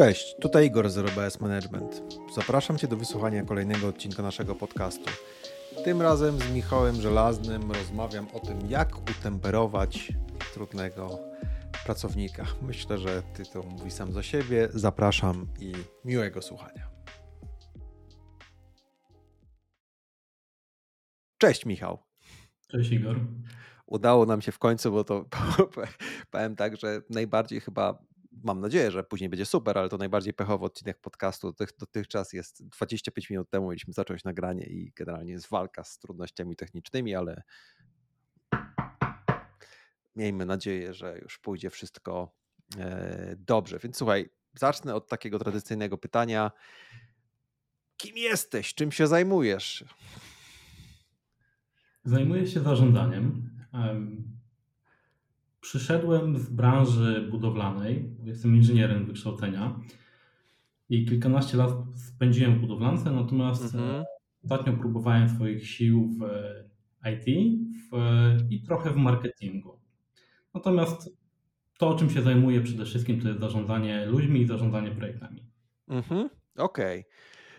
Cześć, tutaj Igor z RBS Management. Zapraszam Cię do wysłuchania kolejnego odcinka naszego podcastu. Tym razem z Michałem Żelaznym rozmawiam o tym, jak utemperować trudnego pracownika. Myślę, że tytuł mówi sam za siebie. Zapraszam i miłego słuchania. Cześć Michał. Cześć Igor. Udało nam się w końcu, bo to powiem tak, że najbardziej chyba mam nadzieję, że później będzie super, ale to najbardziej pechowy odcinek podcastu dotychczas jest 25 minut temu mieliśmy zacząć nagranie i generalnie jest walka z trudnościami technicznymi, ale miejmy nadzieję, że już pójdzie wszystko e, dobrze. Więc słuchaj, zacznę od takiego tradycyjnego pytania. Kim jesteś? Czym się zajmujesz? Zajmuję się zarządzaniem. Przyszedłem z branży budowlanej, jestem inżynierem wykształcenia i kilkanaście lat spędziłem w budowlance, natomiast mhm. ostatnio próbowałem swoich sił w IT w, i trochę w marketingu. Natomiast to, o czym się zajmuję przede wszystkim, to jest zarządzanie ludźmi i zarządzanie projektami. Mhm. Okej.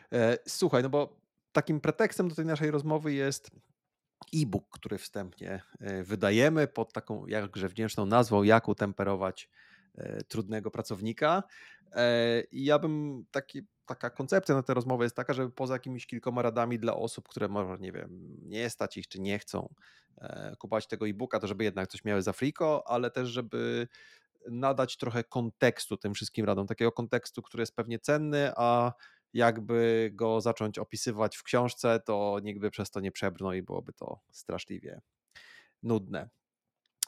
Okay. E, słuchaj, no bo takim pretekstem do tej naszej rozmowy jest e-book, który wstępnie e, wydajemy pod taką jakże wdzięczną nazwą Jak utemperować e, trudnego pracownika. E, I ja bym taki, taka koncepcja na tę rozmowę jest taka, żeby poza jakimiś kilkoma radami dla osób, które może, nie wiem, nie stać ich, czy nie chcą kupować tego e-booka, to żeby jednak coś miały za friko, ale też żeby nadać trochę kontekstu tym wszystkim radom, takiego kontekstu, który jest pewnie cenny, a jakby go zacząć opisywać w książce, to nikt by przez to nie przebrnął i byłoby to straszliwie nudne.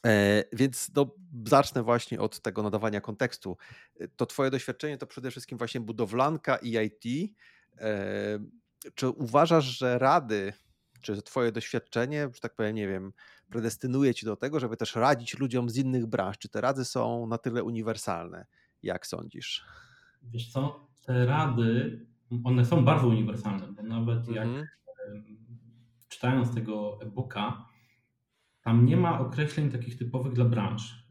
E, więc no, zacznę właśnie od tego nadawania kontekstu. E, to Twoje doświadczenie to przede wszystkim właśnie budowlanka i IT. E, czy uważasz, że rady, czy Twoje doświadczenie, że tak powiem, nie wiem, predestynuje Ci do tego, żeby też radzić ludziom z innych branż? Czy te rady są na tyle uniwersalne, jak sądzisz? Wiesz co, te rady one są bardzo uniwersalne, bo nawet jak mhm. czytając tego e-booka, tam nie ma określeń takich typowych dla branż.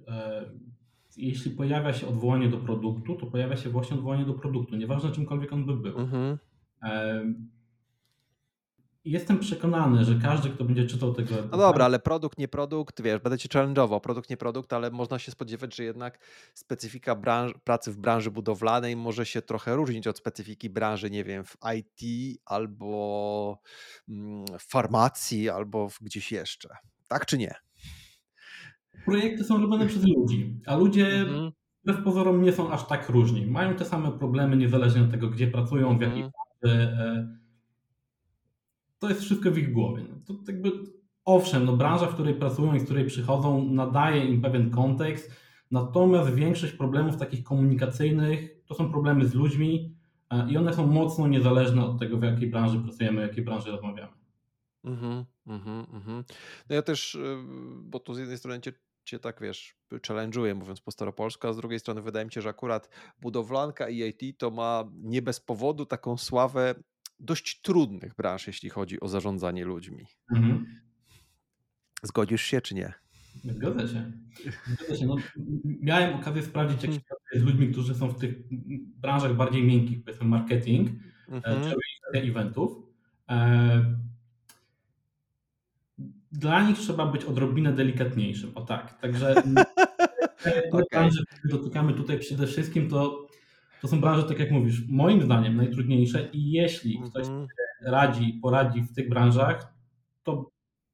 Jeśli pojawia się odwołanie do produktu, to pojawia się właśnie odwołanie do produktu, nieważne czymkolwiek on by był. Mhm. Jestem przekonany, że każdy, kto będzie czytał tego. No dobra, ale produkt, nie produkt, wiesz, będę cię challenge'ował. Produkt, nie produkt, ale można się spodziewać, że jednak specyfika branż, pracy w branży budowlanej może się trochę różnić od specyfiki branży, nie wiem, w IT albo mm, w farmacji, albo gdzieś jeszcze. Tak czy nie? Projekty są robione przez ludzi, a ludzie mhm. wbrew pozorom nie są aż tak różni. Mają te same problemy, niezależnie od tego, gdzie pracują, w jakiej mhm. branży to jest wszystko w ich głowie. No, to jakby, owszem, no branża, w której pracują i z której przychodzą, nadaje im pewien kontekst, natomiast większość problemów takich komunikacyjnych to są problemy z ludźmi e, i one są mocno niezależne od tego, w jakiej branży pracujemy, w jakiej branży rozmawiamy. Mhm, mhm, mhm. No ja też, y, bo tu z jednej strony cię, cię tak wiesz, challenge'uję mówiąc po staropolsku, a z drugiej strony wydaje mi się, że akurat budowlanka i IT to ma nie bez powodu taką sławę dość trudnych branż, jeśli chodzi o zarządzanie ludźmi. Mhm. Zgodzisz się, czy nie? Zgodzę się. Zgodzę się. No, miałem okazję sprawdzić, jak się pracuje z ludźmi, którzy są w tych branżach bardziej miękkich, powiedzmy marketing, e, mhm. czy eventów. E, dla nich trzeba być odrobinę delikatniejszym. O tak. Także okay. branże, które dotykamy tutaj przede wszystkim, to to są branże, tak jak mówisz, moim zdaniem najtrudniejsze i jeśli mm -hmm. ktoś radzi, poradzi w tych branżach, to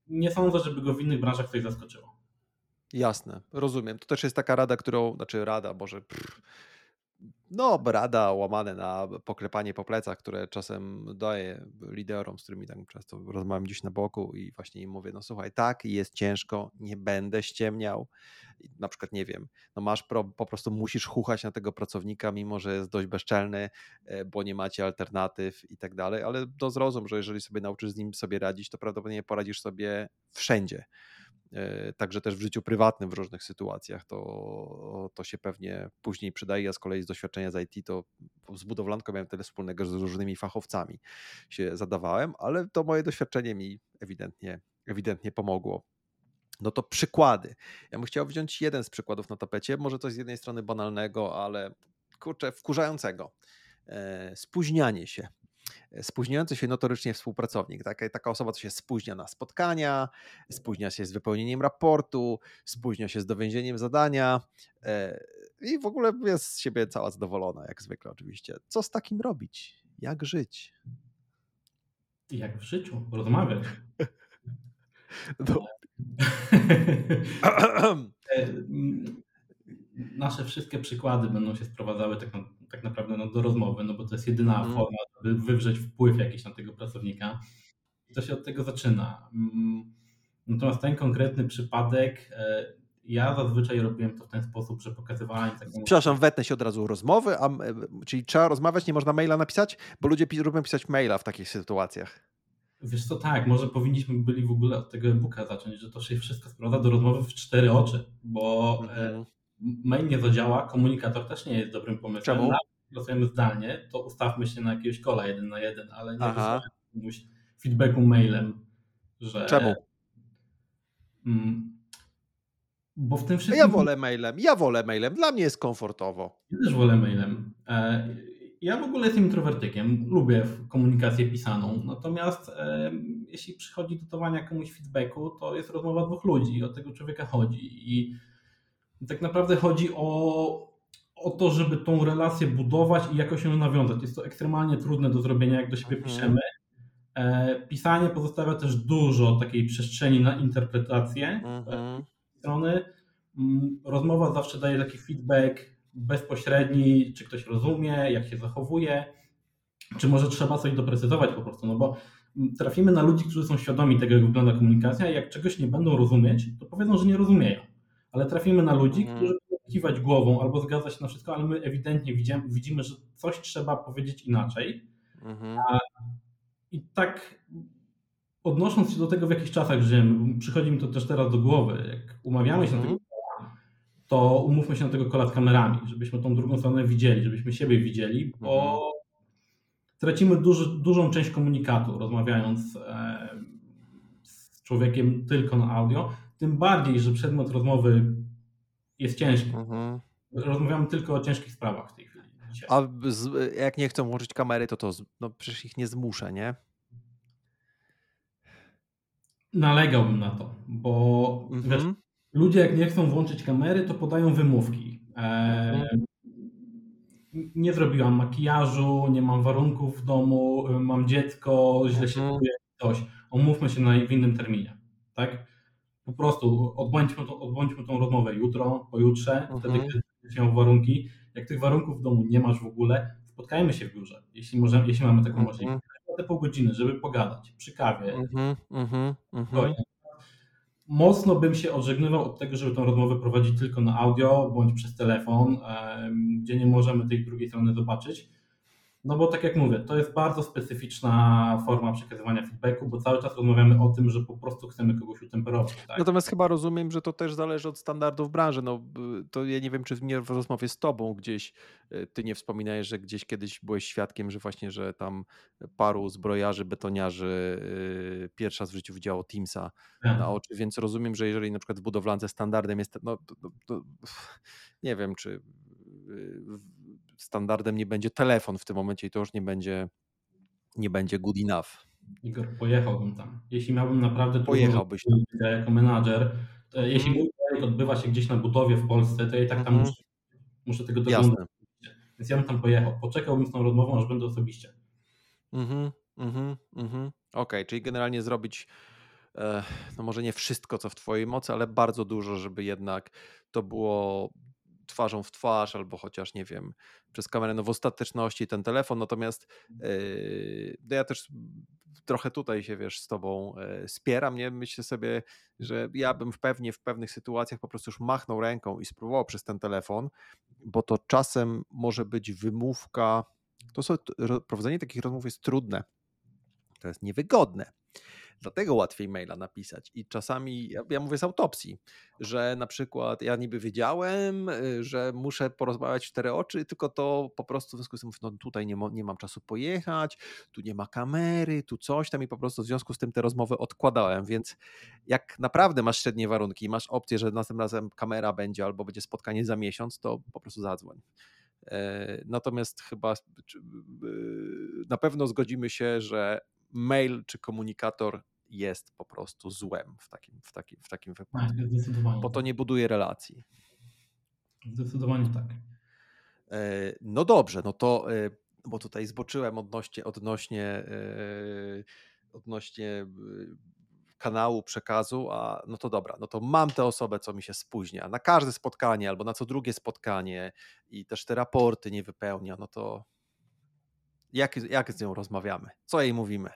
nie sądzę, żeby go w innych branżach coś zaskoczyło. Jasne, rozumiem. To też jest taka rada, którą, znaczy rada, może pff, no, rada łamane na poklepanie po plecach, które czasem daję liderom, z którymi tak często rozmawiam gdzieś na boku i właśnie im mówię, no słuchaj, tak, jest ciężko, nie będę ściemniał. Na przykład, nie wiem, no masz pro, po prostu musisz chuchać na tego pracownika, mimo że jest dość bezczelny, e, bo nie macie alternatyw i tak dalej, ale to zrozum, że jeżeli sobie nauczysz z nim sobie radzić, to prawdopodobnie poradzisz sobie wszędzie. E, także też w życiu prywatnym w różnych sytuacjach to, to się pewnie później przydaje. Ja z kolei z doświadczenia z IT to z budowlanką miałem tyle wspólnego, że z różnymi fachowcami się zadawałem, ale to moje doświadczenie mi ewidentnie, ewidentnie pomogło. No to przykłady. Ja bym chciał wziąć jeden z przykładów na tapecie, może coś z jednej strony banalnego, ale kurczę, wkurzającego. E, spóźnianie się. E, spóźniający się notorycznie współpracownik. Taka, taka osoba, co się spóźnia na spotkania, spóźnia się z wypełnieniem raportu, spóźnia się z dowięzieniem zadania e, i w ogóle jest z siebie cała zadowolona, jak zwykle oczywiście. Co z takim robić? Jak żyć? Jak w życiu, rozmawiać. No. Nasze wszystkie przykłady będą się sprowadzały tak, na, tak naprawdę no, do rozmowy, no bo to jest jedyna mm. forma, żeby wywrzeć wpływ jakiś na tego pracownika. I to się od tego zaczyna. Mm, natomiast ten konkretny przypadek, e, ja zazwyczaj robiłem to w ten sposób, że pokazywałem taką... Przepraszam, wetnę się od razu rozmowy, a, czyli trzeba rozmawiać, nie można maila napisać? Bo ludzie lubią pisać maila w takich sytuacjach. Wiesz co, tak, może powinniśmy byli w ogóle od tego e-booka zacząć, że to się wszystko sprowadza do rozmowy w cztery oczy, bo e, mhm. Mail nie zadziała, komunikator też nie jest dobrym pomysłem. Czemu? pracujemy zdalnie, to ustawmy się na jakiegoś kola jeden na jeden, ale nie komuś feedbacku mailem, że... Czemu? Mm, bo w tym wszystkim... Ja wolę mailem, ja wolę mailem, dla mnie jest komfortowo. Ja też wolę mailem. E, ja w ogóle jestem introwertykiem, lubię komunikację pisaną, natomiast e, jeśli przychodzi do dawania komuś feedbacku, to jest rozmowa dwóch ludzi i o tego człowieka chodzi. I tak naprawdę chodzi o, o to, żeby tą relację budować i jakoś ją nawiązać. Jest to ekstremalnie trudne do zrobienia, jak do siebie mhm. piszemy. E, pisanie pozostawia też dużo takiej przestrzeni na interpretację mhm. strony. Mm, rozmowa zawsze daje taki feedback bezpośredni, czy ktoś rozumie, jak się zachowuje, czy może trzeba coś doprecyzować po prostu, no bo trafimy na ludzi, którzy są świadomi tego, jak wygląda komunikacja i jak czegoś nie będą rozumieć, to powiedzą, że nie rozumieją. Ale trafimy na ludzi, mhm. którzy kiwać głową albo zgadzać się na wszystko, ale my ewidentnie widzimy, widzimy że coś trzeba powiedzieć inaczej. Mhm. A, I tak odnosząc się do tego, w jakich czasach żyjemy, przychodzi mi to też teraz do głowy, jak umawiamy się mhm. na tego to umówmy się na tego kola z kamerami, żebyśmy tą drugą stronę widzieli, żebyśmy siebie widzieli, bo mhm. tracimy duży, dużą część komunikatu, rozmawiając e, z człowiekiem tylko na audio. Tym bardziej, że przedmiot rozmowy jest ciężki. Mhm. Rozmawiamy tylko o ciężkich sprawach w tej chwili. Dzisiaj. A z, jak nie chcą włączyć kamery, to to no przecież ich nie zmuszę, nie? Nalegałbym na to, bo mhm. wiesz, ludzie jak nie chcą włączyć kamery, to podają wymówki. E, nie zrobiłam makijażu, nie mam warunków w domu, mam dziecko, źle się mhm. czuję, coś. Omówmy się na, w innym terminie. Tak? Po prostu odbądźmy, to, odbądźmy tą rozmowę jutro, pojutrze, mhm. wtedy, kiedy miał warunki. Jak tych warunków w domu nie masz w ogóle, spotkajmy się w biurze, jeśli, możemy, jeśli mamy taką mhm. możliwość. Te pół godziny, żeby pogadać przy kawie. Mhm. Mhm. mhm mocno bym się odżegnywał od tego, żeby tę rozmowę prowadzić tylko na audio bądź przez telefon, gdzie nie możemy tej drugiej strony zobaczyć. No bo tak jak mówię, to jest bardzo specyficzna forma przekazywania feedbacku, bo cały czas rozmawiamy o tym, że po prostu chcemy kogoś utemperować. Tak? Natomiast chyba rozumiem, że to też zależy od standardów branży. No, to ja nie wiem, czy w rozmowie z tobą gdzieś e, ty nie wspominałeś, że gdzieś kiedyś byłeś świadkiem, że właśnie, że tam paru zbrojarzy, betoniarzy yy, pierwszy raz w życiu widziało Teamsa tak. na oczy, więc rozumiem, że jeżeli na przykład w budowlance standardem jest, no to, to, nie wiem, czy standardem nie będzie telefon w tym momencie i to już nie będzie, nie będzie good enough. Igor, pojechałbym tam. Jeśli miałbym naprawdę Pojechałbyś tam. jako menadżer, jeśli mój projekt odbywa się gdzieś na budowie w Polsce, to ja i tak tam hmm. muszę, muszę tego doglądać. Więc ja bym tam pojechał. Poczekałbym z tą rozmową, aż będę osobiście. Mhm, mhm, mhm. Okej, okay, czyli generalnie zrobić e, no może nie wszystko, co w Twojej mocy, ale bardzo dużo, żeby jednak to było twarzą w twarz, albo chociaż nie wiem, przez kamerę, no w ostateczności ten telefon, natomiast yy, ja też trochę tutaj się, wiesz, z tobą yy, spieram, nie? Myślę sobie, że ja bym pewnie w pewnych sytuacjach po prostu już machnął ręką i spróbował przez ten telefon, bo to czasem może być wymówka, to są, prowadzenie takich rozmów jest trudne, to jest niewygodne, Dlatego łatwiej maila napisać. I czasami, ja, ja, mówię z autopsji, że na przykład ja niby wiedziałem, y, że muszę porozmawiać w cztery oczy, tylko to po prostu w związku z tym, no tutaj nie, nie mam czasu pojechać, tu nie ma kamery, tu coś tam i po prostu w związku z tym te rozmowy odkładałem. Więc jak naprawdę masz średnie warunki masz opcję, że następnym razem kamera będzie albo będzie spotkanie za miesiąc, to po prostu zadzwoń. Natomiast chyba na pewno zgodzimy się, że mail czy komunikator jest po prostu złem w takim, w takim, w takim wypadku. Tak, zdecydowanie. Bo to tak. nie buduje relacji. Zdecydowanie tak. E, no dobrze, no to, e, bo tutaj zboczyłem odnośnie, odnośnie, e, odnośnie kanału przekazu, a no to dobra, no to mam tę osobę, co mi się spóźnia na każde spotkanie albo na co drugie spotkanie i też te raporty nie wypełnia, no to jak, jak z nią rozmawiamy? Co jej mówimy?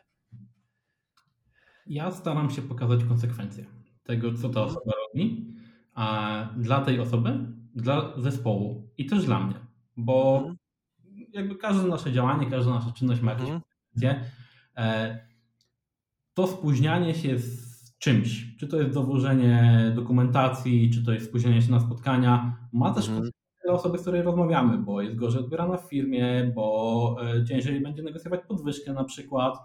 Ja staram się pokazać konsekwencje tego, co ta mhm. osoba robi, a dla tej osoby, dla zespołu i też dla mnie, bo mhm. jakby każde nasze działanie, każda nasza czynność ma jakieś mhm. konsekwencje. E, to spóźnianie się z czymś, czy to jest dowożenie dokumentacji, czy to jest spóźnianie się na spotkania, ma też mhm. Dla osoby, z której rozmawiamy, bo jest gorzej odbierana w firmie, bo e, ciężej będzie negocjować podwyżkę na przykład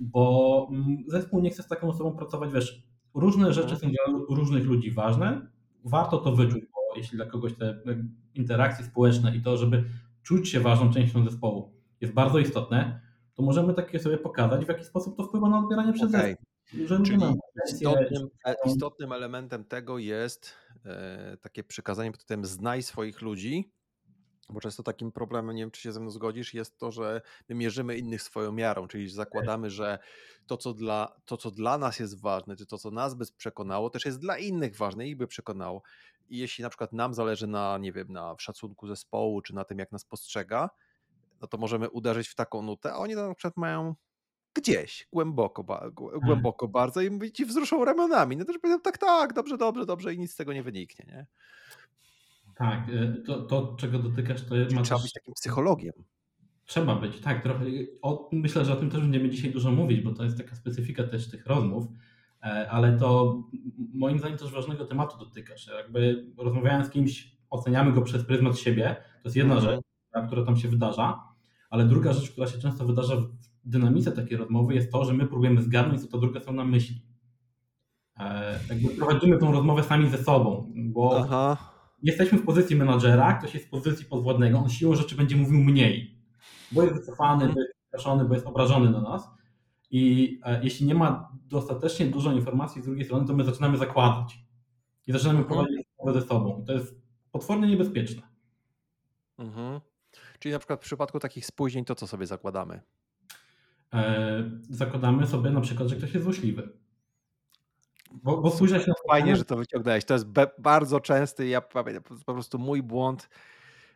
bo mm, zespół nie chce z taką osobą pracować, wiesz, różne rzeczy są dla różnych ludzi ważne, warto to wyczuć, bo jeśli dla kogoś te e, interakcje społeczne i to, żeby czuć się ważną częścią zespołu jest bardzo istotne, to możemy takie sobie pokazać, w jaki sposób to wpływa na odbieranie przez okay. zespół. Czyli istotnym, e, istotnym elementem tego jest takie przykazanie pod tym znaj swoich ludzi, bo często takim problemem, nie wiem czy się ze mną zgodzisz, jest to, że my mierzymy innych swoją miarą, czyli zakładamy, że to co, dla, to, co dla nas jest ważne, czy to, co nas by przekonało, też jest dla innych ważne i by przekonało. I jeśli na przykład nam zależy na, nie wiem, na szacunku zespołu, czy na tym, jak nas postrzega, no to możemy uderzyć w taką nutę, a oni na przykład mają gdzieś, głęboko, mhm. głęboko bardzo i ci wzruszą ramionami. No to już powiedzą, tak, tak, dobrze, dobrze, dobrze i nic z tego nie wyniknie, nie? Tak, y, to, to czego dotykasz, to ma Trzeba też... być takim psychologiem. Trzeba być, tak, trochę. O, myślę, że o tym też będziemy dzisiaj dużo mówić, bo to jest taka specyfika też tych rozmów, e, ale to moim zdaniem też ważnego tematu dotykasz. Jakby rozmawiając z kimś, oceniamy go przez pryzmat siebie, to jest jedna mhm. rzecz, która tam się wydarza, ale druga rzecz, która się często wydarza w dynamice takiej rozmowy jest to, że my próbujemy zgadnąć, co ta druga są na myśli. E, jakby prowadzimy tą rozmowę sami ze sobą, bo Aha jesteśmy w pozycji menadżera, ktoś jest w pozycji podwładnego, on siłą rzeczy będzie mówił mniej, bo jest wycofany, bo jest straszony, bo jest obrażony na nas. I e, jeśli nie ma dostatecznie dużo informacji z drugiej strony, to my zaczynamy zakładać i zaczynamy mhm. prowadzić rozmowę ze sobą. I to jest potwornie niebezpieczne. Mhm. Czyli na przykład w przypadku takich spóźnień, to co sobie zakładamy? E, zakładamy sobie na przykład, że ktoś jest złośliwy. Bo, bo spójrz się Fajnie, że to wyciągnąłeś. To jest bardzo częsty, ja po prostu mój błąd.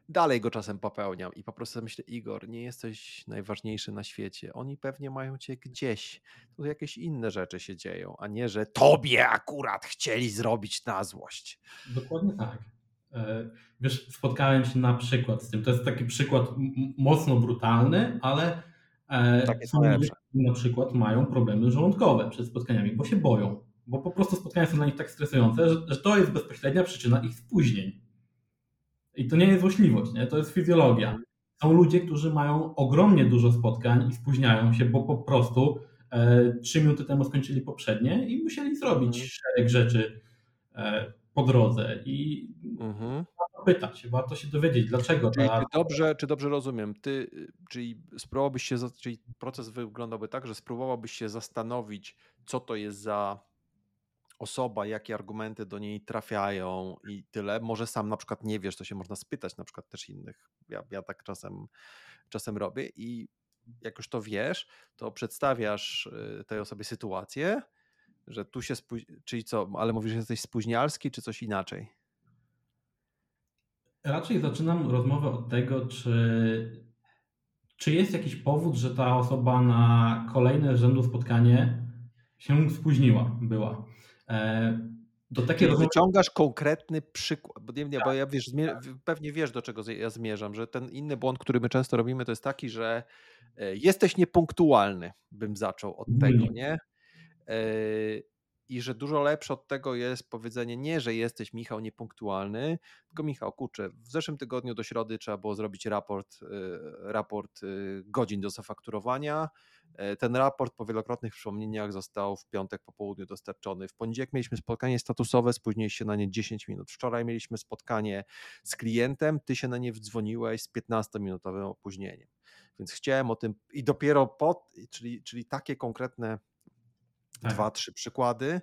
Dalej go czasem popełniam i po prostu myślę, Igor, nie jesteś najważniejszy na świecie. Oni pewnie mają cię gdzieś. Tu jakieś inne rzeczy się dzieją, a nie, że tobie akurat chcieli zrobić na złość. Dokładnie tak. E, wiesz, spotkałem się na przykład z tym. To jest taki przykład mocno brutalny, ale tak są ludzie, na przykład mają problemy żołądkowe przed spotkaniami, bo się boją bo po prostu spotkania są dla nich tak stresujące, że, że to jest bezpośrednia przyczyna ich spóźnień. I to nie jest złośliwość, nie? to jest fizjologia. Są ludzie, którzy mają ogromnie dużo spotkań i spóźniają się, bo po prostu e, trzy minuty temu skończyli poprzednie i musieli zrobić mhm. szereg rzeczy e, po drodze. I mhm. Pytać, warto się dowiedzieć, dlaczego. Czyli ta... czy, dobrze, czy dobrze rozumiem, ty, czyli spróbowałbyś się, czyli proces wyglądałby tak, że spróbowałbyś się zastanowić, co to jest za osoba, jakie argumenty do niej trafiają i tyle. Może sam na przykład nie wiesz, to się można spytać na przykład też innych. Ja, ja tak czasem, czasem robię i jak już to wiesz, to przedstawiasz y, tej osobie sytuację, że tu się spóźni, czyli co, ale mówisz, że jesteś spóźnialski, czy coś inaczej? Raczej zaczynam rozmowę od tego, czy, czy jest jakiś powód, że ta osoba na kolejne rzędu spotkanie się spóźniła, była. E, do takiej rozmowy... wyciągasz konkretny przykład, bo, nie, nie, bo ja wiesz, pewnie wiesz, do czego ja zmierzam, że ten inny błąd, który my często robimy, to jest taki, że e, jesteś niepunktualny, bym zaczął od tego, nie? I że dużo lepsze od tego jest powiedzenie nie, że jesteś Michał niepunktualny, tylko Michał, kurczę, w zeszłym tygodniu do środy trzeba było zrobić raport, y, raport y, godzin do zafakturowania. E, ten raport po wielokrotnych przypomnieniach został w piątek po południu dostarczony. W poniedziałek mieliśmy spotkanie statusowe, spóźniłeś się na nie 10 minut. Wczoraj mieliśmy spotkanie z klientem, ty się na nie wdzwoniłeś z 15-minutowym opóźnieniem. Więc chciałem o tym i dopiero po, czyli, czyli takie konkretne tak. dwa, trzy przykłady,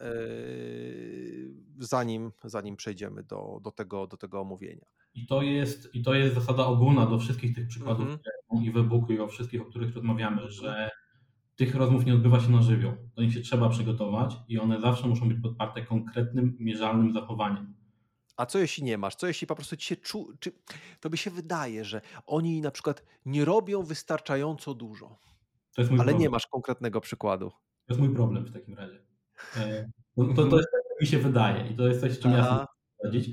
yy, zanim, zanim przejdziemy do, do, tego, do tego omówienia. I to, jest, I to jest zasada ogólna do wszystkich tych przykładów mm-hmm. i w e-booku, i o wszystkich, o których rozmawiamy, że tych rozmów nie odbywa się na żywioł. Do nich się trzeba przygotować i one zawsze muszą być podparte konkretnym, mierzalnym zachowaniem. A co jeśli nie masz? Co jeśli po prostu ci się czu... Czy to by się wydaje, że oni na przykład nie robią wystarczająco dużo, ale problem. nie masz konkretnego przykładu. To jest mój problem w takim razie. E, to, to, to jest tak, mi się wydaje i to jest coś, z czym Aha. ja chcę.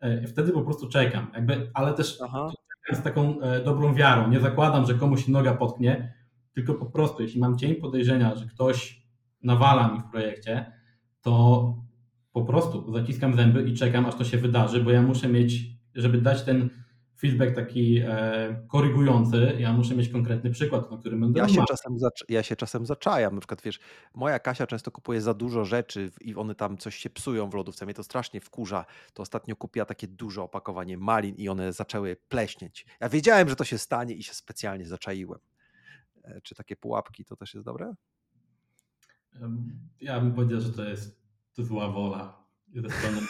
E, wtedy po prostu czekam, jakby, ale też czekam z taką e, dobrą wiarą. Nie zakładam, że komuś noga potknie, tylko po prostu, jeśli mam cień podejrzenia, że ktoś nawala mi w projekcie, to po prostu zaciskam zęby i czekam, aż to się wydarzy, bo ja muszę mieć, żeby dać ten feedback taki e, korygujący, ja muszę mieć konkretny przykład, na którym będę ja się, czasem ja się czasem zaczajam, na przykład wiesz, moja Kasia często kupuje za dużo rzeczy i one tam coś się psują w lodówce, mnie to strasznie wkurza, to ostatnio kupiła takie duże opakowanie malin i one zaczęły pleśnieć. Ja wiedziałem, że to się stanie i się specjalnie zaczaiłem. E, czy takie pułapki to też jest dobre? Ja bym powiedział, że to jest zła wola strony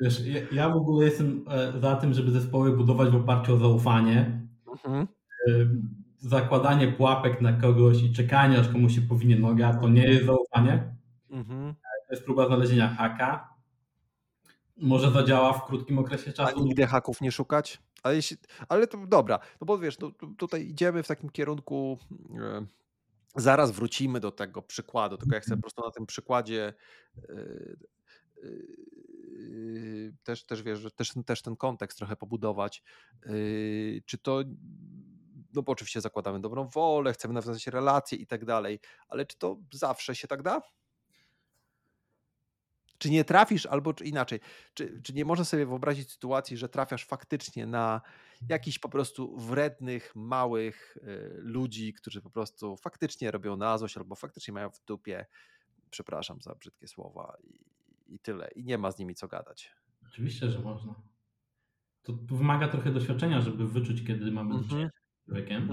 Wiesz, ja w ogóle jestem e, za tym, żeby zespoły budować w oparciu o zaufanie. Mhm. E, zakładanie pułapek na kogoś i czekanie, aż komuś się powinie noga, to nie jest zaufanie. Mhm. To jest próba znalezienia haka. Może zadziała w krótkim okresie czasu. A nigdy haków nie szukać? Ale, jeśli, ale to dobra, no bo wiesz, no, tutaj idziemy w takim kierunku. E, zaraz wrócimy do tego przykładu, tylko ja chcę po prostu na tym przykładzie Yy, też, też wiesz, że też, też ten kontekst trochę pobudować. Yy, czy to, no bo oczywiście zakładamy dobrą wolę, chcemy nawiązać relacje i tak dalej, ale czy to zawsze się tak da? Czy nie trafisz, albo czy inaczej, czy, czy nie można sobie wyobrazić sytuacji, że trafiasz faktycznie na jakichś po prostu wrednych, małych yy, ludzi, którzy po prostu faktycznie robią na złość albo faktycznie mają w dupie, przepraszam za brzydkie słowa, i tyle. I nie ma z nimi co gadać. Oczywiście, że można. To, to wymaga trochę doświadczenia, żeby wyczuć, kiedy mamy do czynienia z człowiekiem.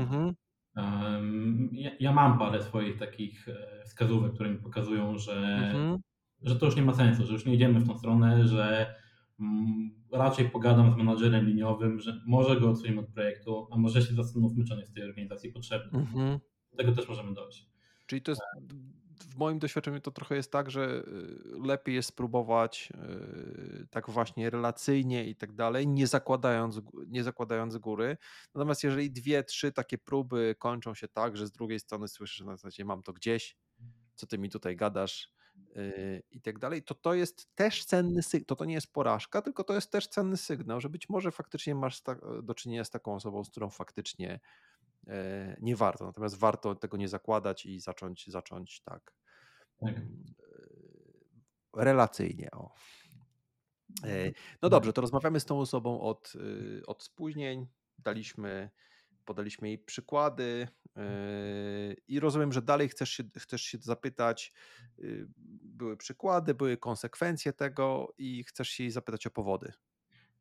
Um, ja, ja, mam parę swoich takich e, wskazówek, które mi pokazują, że, mm-hmm. że to już nie ma sensu, że już nie idziemy w tą stronę, że mm, raczej pogadam z menadżerem liniowym, że może go odsuniemy od projektu, a może się zastanówmy, czy on jest w tej organizacji potrzebny. Mm-hmm. Do tego też możemy dojść. Czyli to jest w moim doświadczeniu to trochę jest tak, że y, lepiej jest spróbować y, tak właśnie relacyjnie i tak dalej, nie zakładając, nie zakładając góry. Natomiast jeżeli dwie, trzy takie próby kończą się tak, że z drugiej strony słyszysz, że na zasadzie mam to gdzieś, co ty mi tutaj gadasz y, i tak dalej, to to jest też cenny sygnał. To, to nie jest porażka, tylko to jest też cenny sygnał, że być może faktycznie masz do czynienia z taką osobą, z którą faktycznie nie warto. Natomiast warto tego nie zakładać i zacząć, zacząć tak, tak. Mm, e, relacyjnie. O. E, no dobrze, to rozmawiamy z tą osobą od, od spóźnień. Daliśmy, podaliśmy jej przykłady i rozumiem, że dalej chcesz się, chcesz się zapytać, były przykłady, były konsekwencje tego i chcesz się jej zapytać o powody.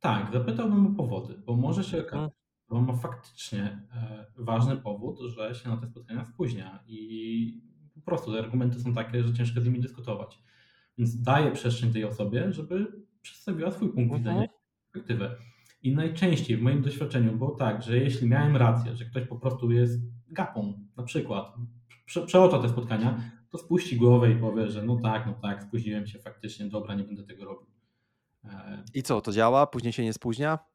Tak, zapytałbym o powody, bo może się okazać, mhm bo ma faktycznie e, ważny powód, że się na te spotkania spóźnia i po prostu te argumenty są takie, że ciężko z nimi dyskutować. Więc daje przestrzeń tej osobie, żeby przedstawiła swój punkt uh-huh. widzenia, perspektywę. I najczęściej w moim doświadczeniu było tak, że jeśli miałem rację, że ktoś po prostu jest gapą, na przykład, prze, przeocza te spotkania, to spuści głowę i powie, że no tak, no tak, spóźniłem się faktycznie, dobra, nie będę tego robił. E, I co, to działa? Później się nie spóźnia?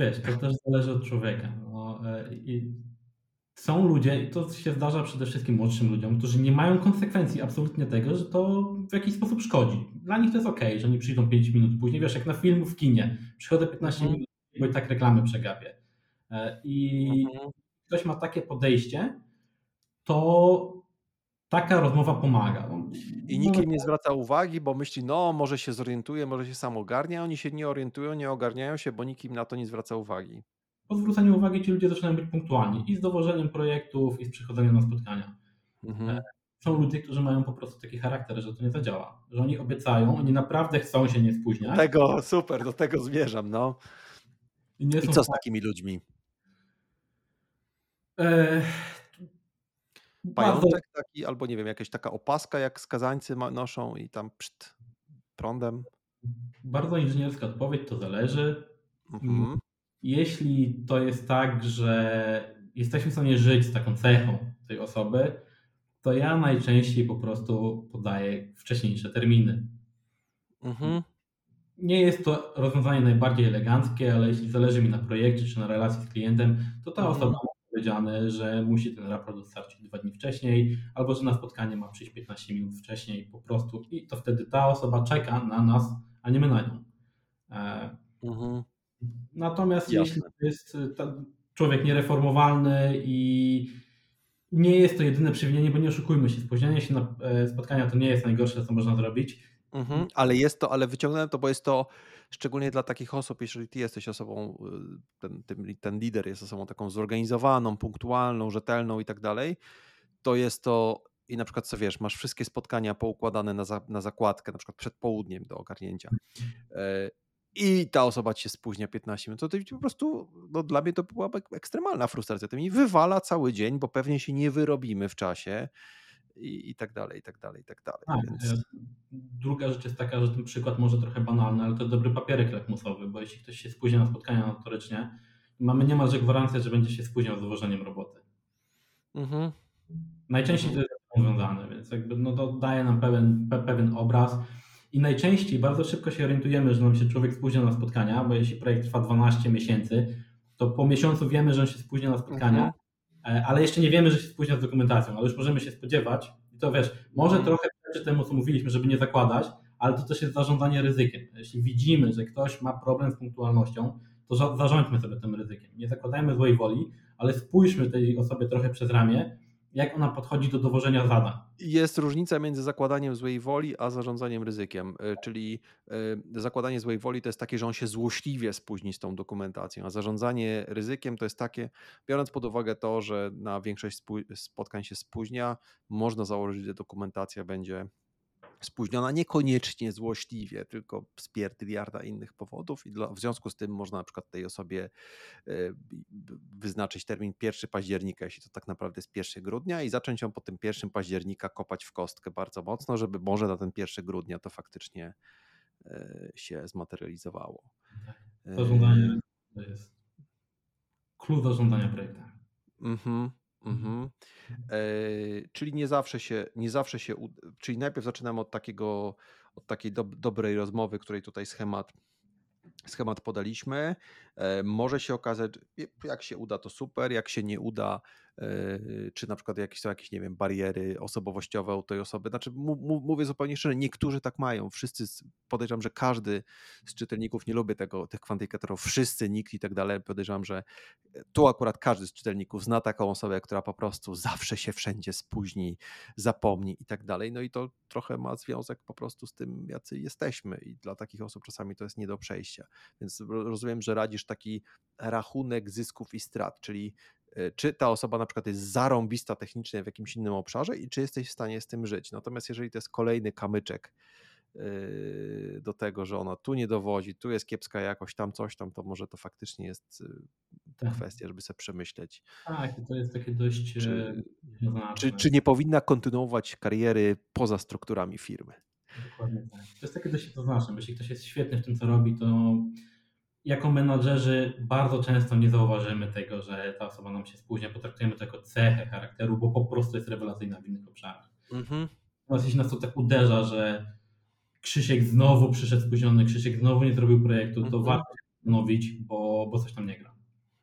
Wiesz, to też zależy od człowieka. No, e, i są ludzie, i to się zdarza przede wszystkim młodszym ludziom, którzy nie mają konsekwencji absolutnie tego, że to w jakiś sposób szkodzi. Dla nich to jest ok, że oni przyjdą 5 minut później. Wiesz, jak na film w kinie, przychodzę 15 mhm. minut, bo i tak reklamy przegapię. E, I mhm. ktoś ma takie podejście, to taka rozmowa pomaga. No, I nikt im nie zwraca uwagi, bo myśli, no może się zorientuje, może się sam ogarnia, oni się nie orientują, nie ogarniają się, bo nikt im na to nie zwraca uwagi. Po zwróceniu uwagi ci ludzie zaczynają być punktualni i z dowożeniem projektów, i z przychodzeniem na spotkania. Mhm. E, są ludzie, którzy mają po prostu taki charakter, że to nie zadziała. Że oni obiecają, oni naprawdę chcą się nie spóźniać. Tego, super, do tego zmierzam, no. I, I co z takimi ludźmi? Pajączek taki, albo nie wiem, jakaś taka opaska, jak skazańcy noszą i tam pszt, prądem. Bardzo inżynierska odpowiedź, to zależy. Mhm. Jeśli to jest tak, że jesteśmy w stanie żyć z taką cechą tej osoby, to ja najczęściej po prostu podaję wcześniejsze terminy. Mhm. Nie jest to rozwiązanie najbardziej eleganckie, ale jeśli zależy mi na projekcie czy na relacji z klientem, to ta mhm. osoba powiedziane, że musi ten raport dostarczyć dwa dni wcześniej, albo że na spotkanie ma przyjść 15 minut wcześniej po prostu i to wtedy ta osoba czeka na nas, a nie my na nią. E, mhm. Natomiast Jasne. jeśli to jest człowiek niereformowalny i nie jest to jedyne przewinienie, bo nie oszukujmy się, spóźnianie się na e, spotkania to nie jest najgorsze, co można zrobić. Mhm, ale jest to, ale wyciągnąłem to, bo jest to szczególnie dla takich osób, jeżeli ty jesteś osobą, y, ten, ten, ten lider jest osobą taką zorganizowaną, punktualną, rzetelną i tak dalej, to jest to i na przykład co wiesz, masz wszystkie spotkania poukładane na, za, na zakładkę, na przykład przed południem do ogarnięcia e, i ta osoba ci się spóźnia 15 minut, to, po prostu no, dla mnie to była ekstremalna frustracja. To mi wywala cały dzień, bo pewnie się nie wyrobimy w czasie i, i tak dalej, i tak dalej, i tak dalej. Tak, Więc... E, druga rzecz jest taka, że ten przykład może trochę banalny, ale to jest dobry papierek lakmusowy, bo jeśli ktoś się spóźnia na spotkania notorycznie, mamy niemalże gwarancję, że będzie się spóźniał z dowożeniem roboty. Mhm. Najczęściej to jest związane, więc jakby no to daje nam pewien, pe, pewien obraz. I najczęściej bardzo szybko się orientujemy, że nam się człowiek spóźnia na spotkania, bo jeśli projekt trwa 12 miesięcy, to po miesiącu wiemy, że on się spóźnia na spotkania, mhm. E, ale jeszcze nie wiemy, że się spóźnia z dokumentacją, ale już możemy się spodziewać. I to wiesz, może mhm. trochę przy temu, co mówiliśmy, żeby nie zakładać, ale to też jest zarządzanie ryzykiem. Jeśli widzimy, że ktoś ma problem z punktualnością, to zarządźmy sobie tym ryzykiem. Nie zakładajmy złej woli, ale spójrzmy tej osobie trochę przez ramię jak ona podchodzi do dowożenia zadań. Jest różnica między zakładaniem złej woli, a zarządzaniem ryzykiem. E, czyli e, zakładanie złej woli to jest takie, że on się złośliwie spóźni z tą dokumentacją, a zarządzanie ryzykiem to jest takie, biorąc pod uwagę to, że na większość spotkań się spóźnia, można założyć, że dokumentacja będzie spóźniona niekoniecznie złośliwie, tylko z pierdyliarda innych powodów i dla, w związku z tym można na przykład tej osobie e, wyznaczyć termin 1 października, jeśli to tak naprawdę jest 1 grudnia i zacząć ją po tym 1 października kopać w kostkę bardzo mocno, żeby może na ten 1 grudnia to faktycznie e, się zmaterializowało. To żądanie to jest klucz do żądania projektu. Mhm. Mhm. E, czyli nie zawsze się, nie zawsze się, czyli najpierw zaczynamy od takiego, od takiej do, dobrej rozmowy, której tutaj schemat schemat podaliśmy. E, może się okazać, jak się uda, to super, jak się nie uda, czy na przykład jakieś są jakieś, nie wiem, bariery osobowościowe u tej osoby. Znaczy, mówię zupełnie szczerze, niektórzy tak mają. Wszyscy, podejrzewam, że każdy z czytelników nie lubi tego, tych kwantyfikatorów, wszyscy, nikt i tak dalej. Podejrzewam, że tu akurat każdy z czytelników zna taką osobę, która po prostu zawsze się wszędzie spóźni, zapomni i tak dalej. No i to trochę ma związek po prostu z tym, jacy jesteśmy i dla takich osób czasami to jest nie do przejścia. Więc rozumiem, że radzisz taki rachunek zysków i strat, czyli e, czy ta osoba na przykład jest zarąbista technicznie w jakimś innym obszarze i czy jesteś w stanie z tym żyć. Natomiast jeżeli to jest kolejny kamyczek e, do tego, że ona tu nie dowodzi, tu jest kiepska jakość, tam coś tam, to może to faktycznie jest e, tak. kwestia, żeby sobie przemyśleć. Tak, to jest takie dość. Czy, czy, czy nie powinna kontynuować kariery poza strukturami firmy? Dokładnie tak. To jest takie dość jednoznaczne, bo jeśli ktoś jest świetny w tym, co robi, to jako menadżerzy bardzo często nie zauważymy tego, że ta osoba nam się spóźnia, potraktujemy to jako cechę charakteru, bo po prostu jest rewelacyjna w innych obszarach. Mhm. Natomiast jeśli nas to tak uderza, że Krzysiek znowu przyszedł spóźniony, Krzysiek znowu nie zrobił projektu, to mhm. warto się zastanowić, bo, bo coś tam nie gra.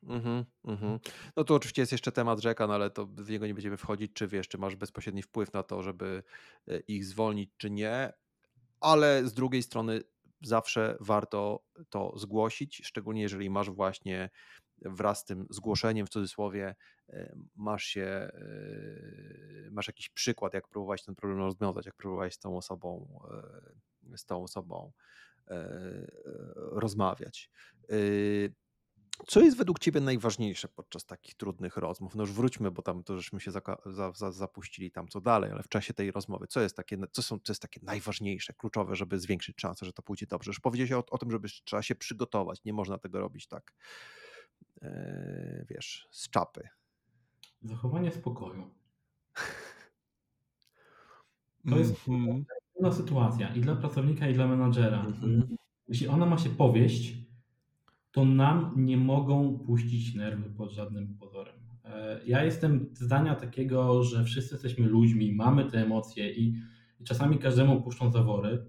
Mhm, mhm. No to oczywiście jest jeszcze temat rzeka, no ale to w niego nie będziemy wchodzić, czy wiesz, czy masz bezpośredni wpływ na to, żeby e, ich zwolnić, czy nie, ale z drugiej strony zawsze warto to zgłosić, szczególnie jeżeli masz właśnie wraz z tym zgłoszeniem w cudzysłowie masz się, masz jakiś przykład, jak próbować ten problem rozwiązać, jak próbować z tą osobą, z tą osobą rozmawiać. Co jest według Ciebie najważniejsze podczas takich trudnych rozmów? No już wróćmy, bo tam to żeśmy się za, za, zapuścili tam co dalej, ale w czasie tej rozmowy, co jest takie, co, są, co jest takie najważniejsze, kluczowe, żeby zwiększyć szansę, że to pójdzie dobrze? Już powiedziałeś o, o tym, żeby trzeba się przygotować, nie można tego robić tak, e, wiesz, z czapy. Zachowanie spokoju. To jest mm -hmm. sytuacja i dla pracownika, i dla menadżera. Mm -hmm. Jeśli ona ma się powieść, to nam nie mogą puścić nerwy pod żadnym pozorem. E, ja jestem zdania takiego, że wszyscy jesteśmy ludźmi, mamy te emocje i, i czasami każdemu puszczą zawory.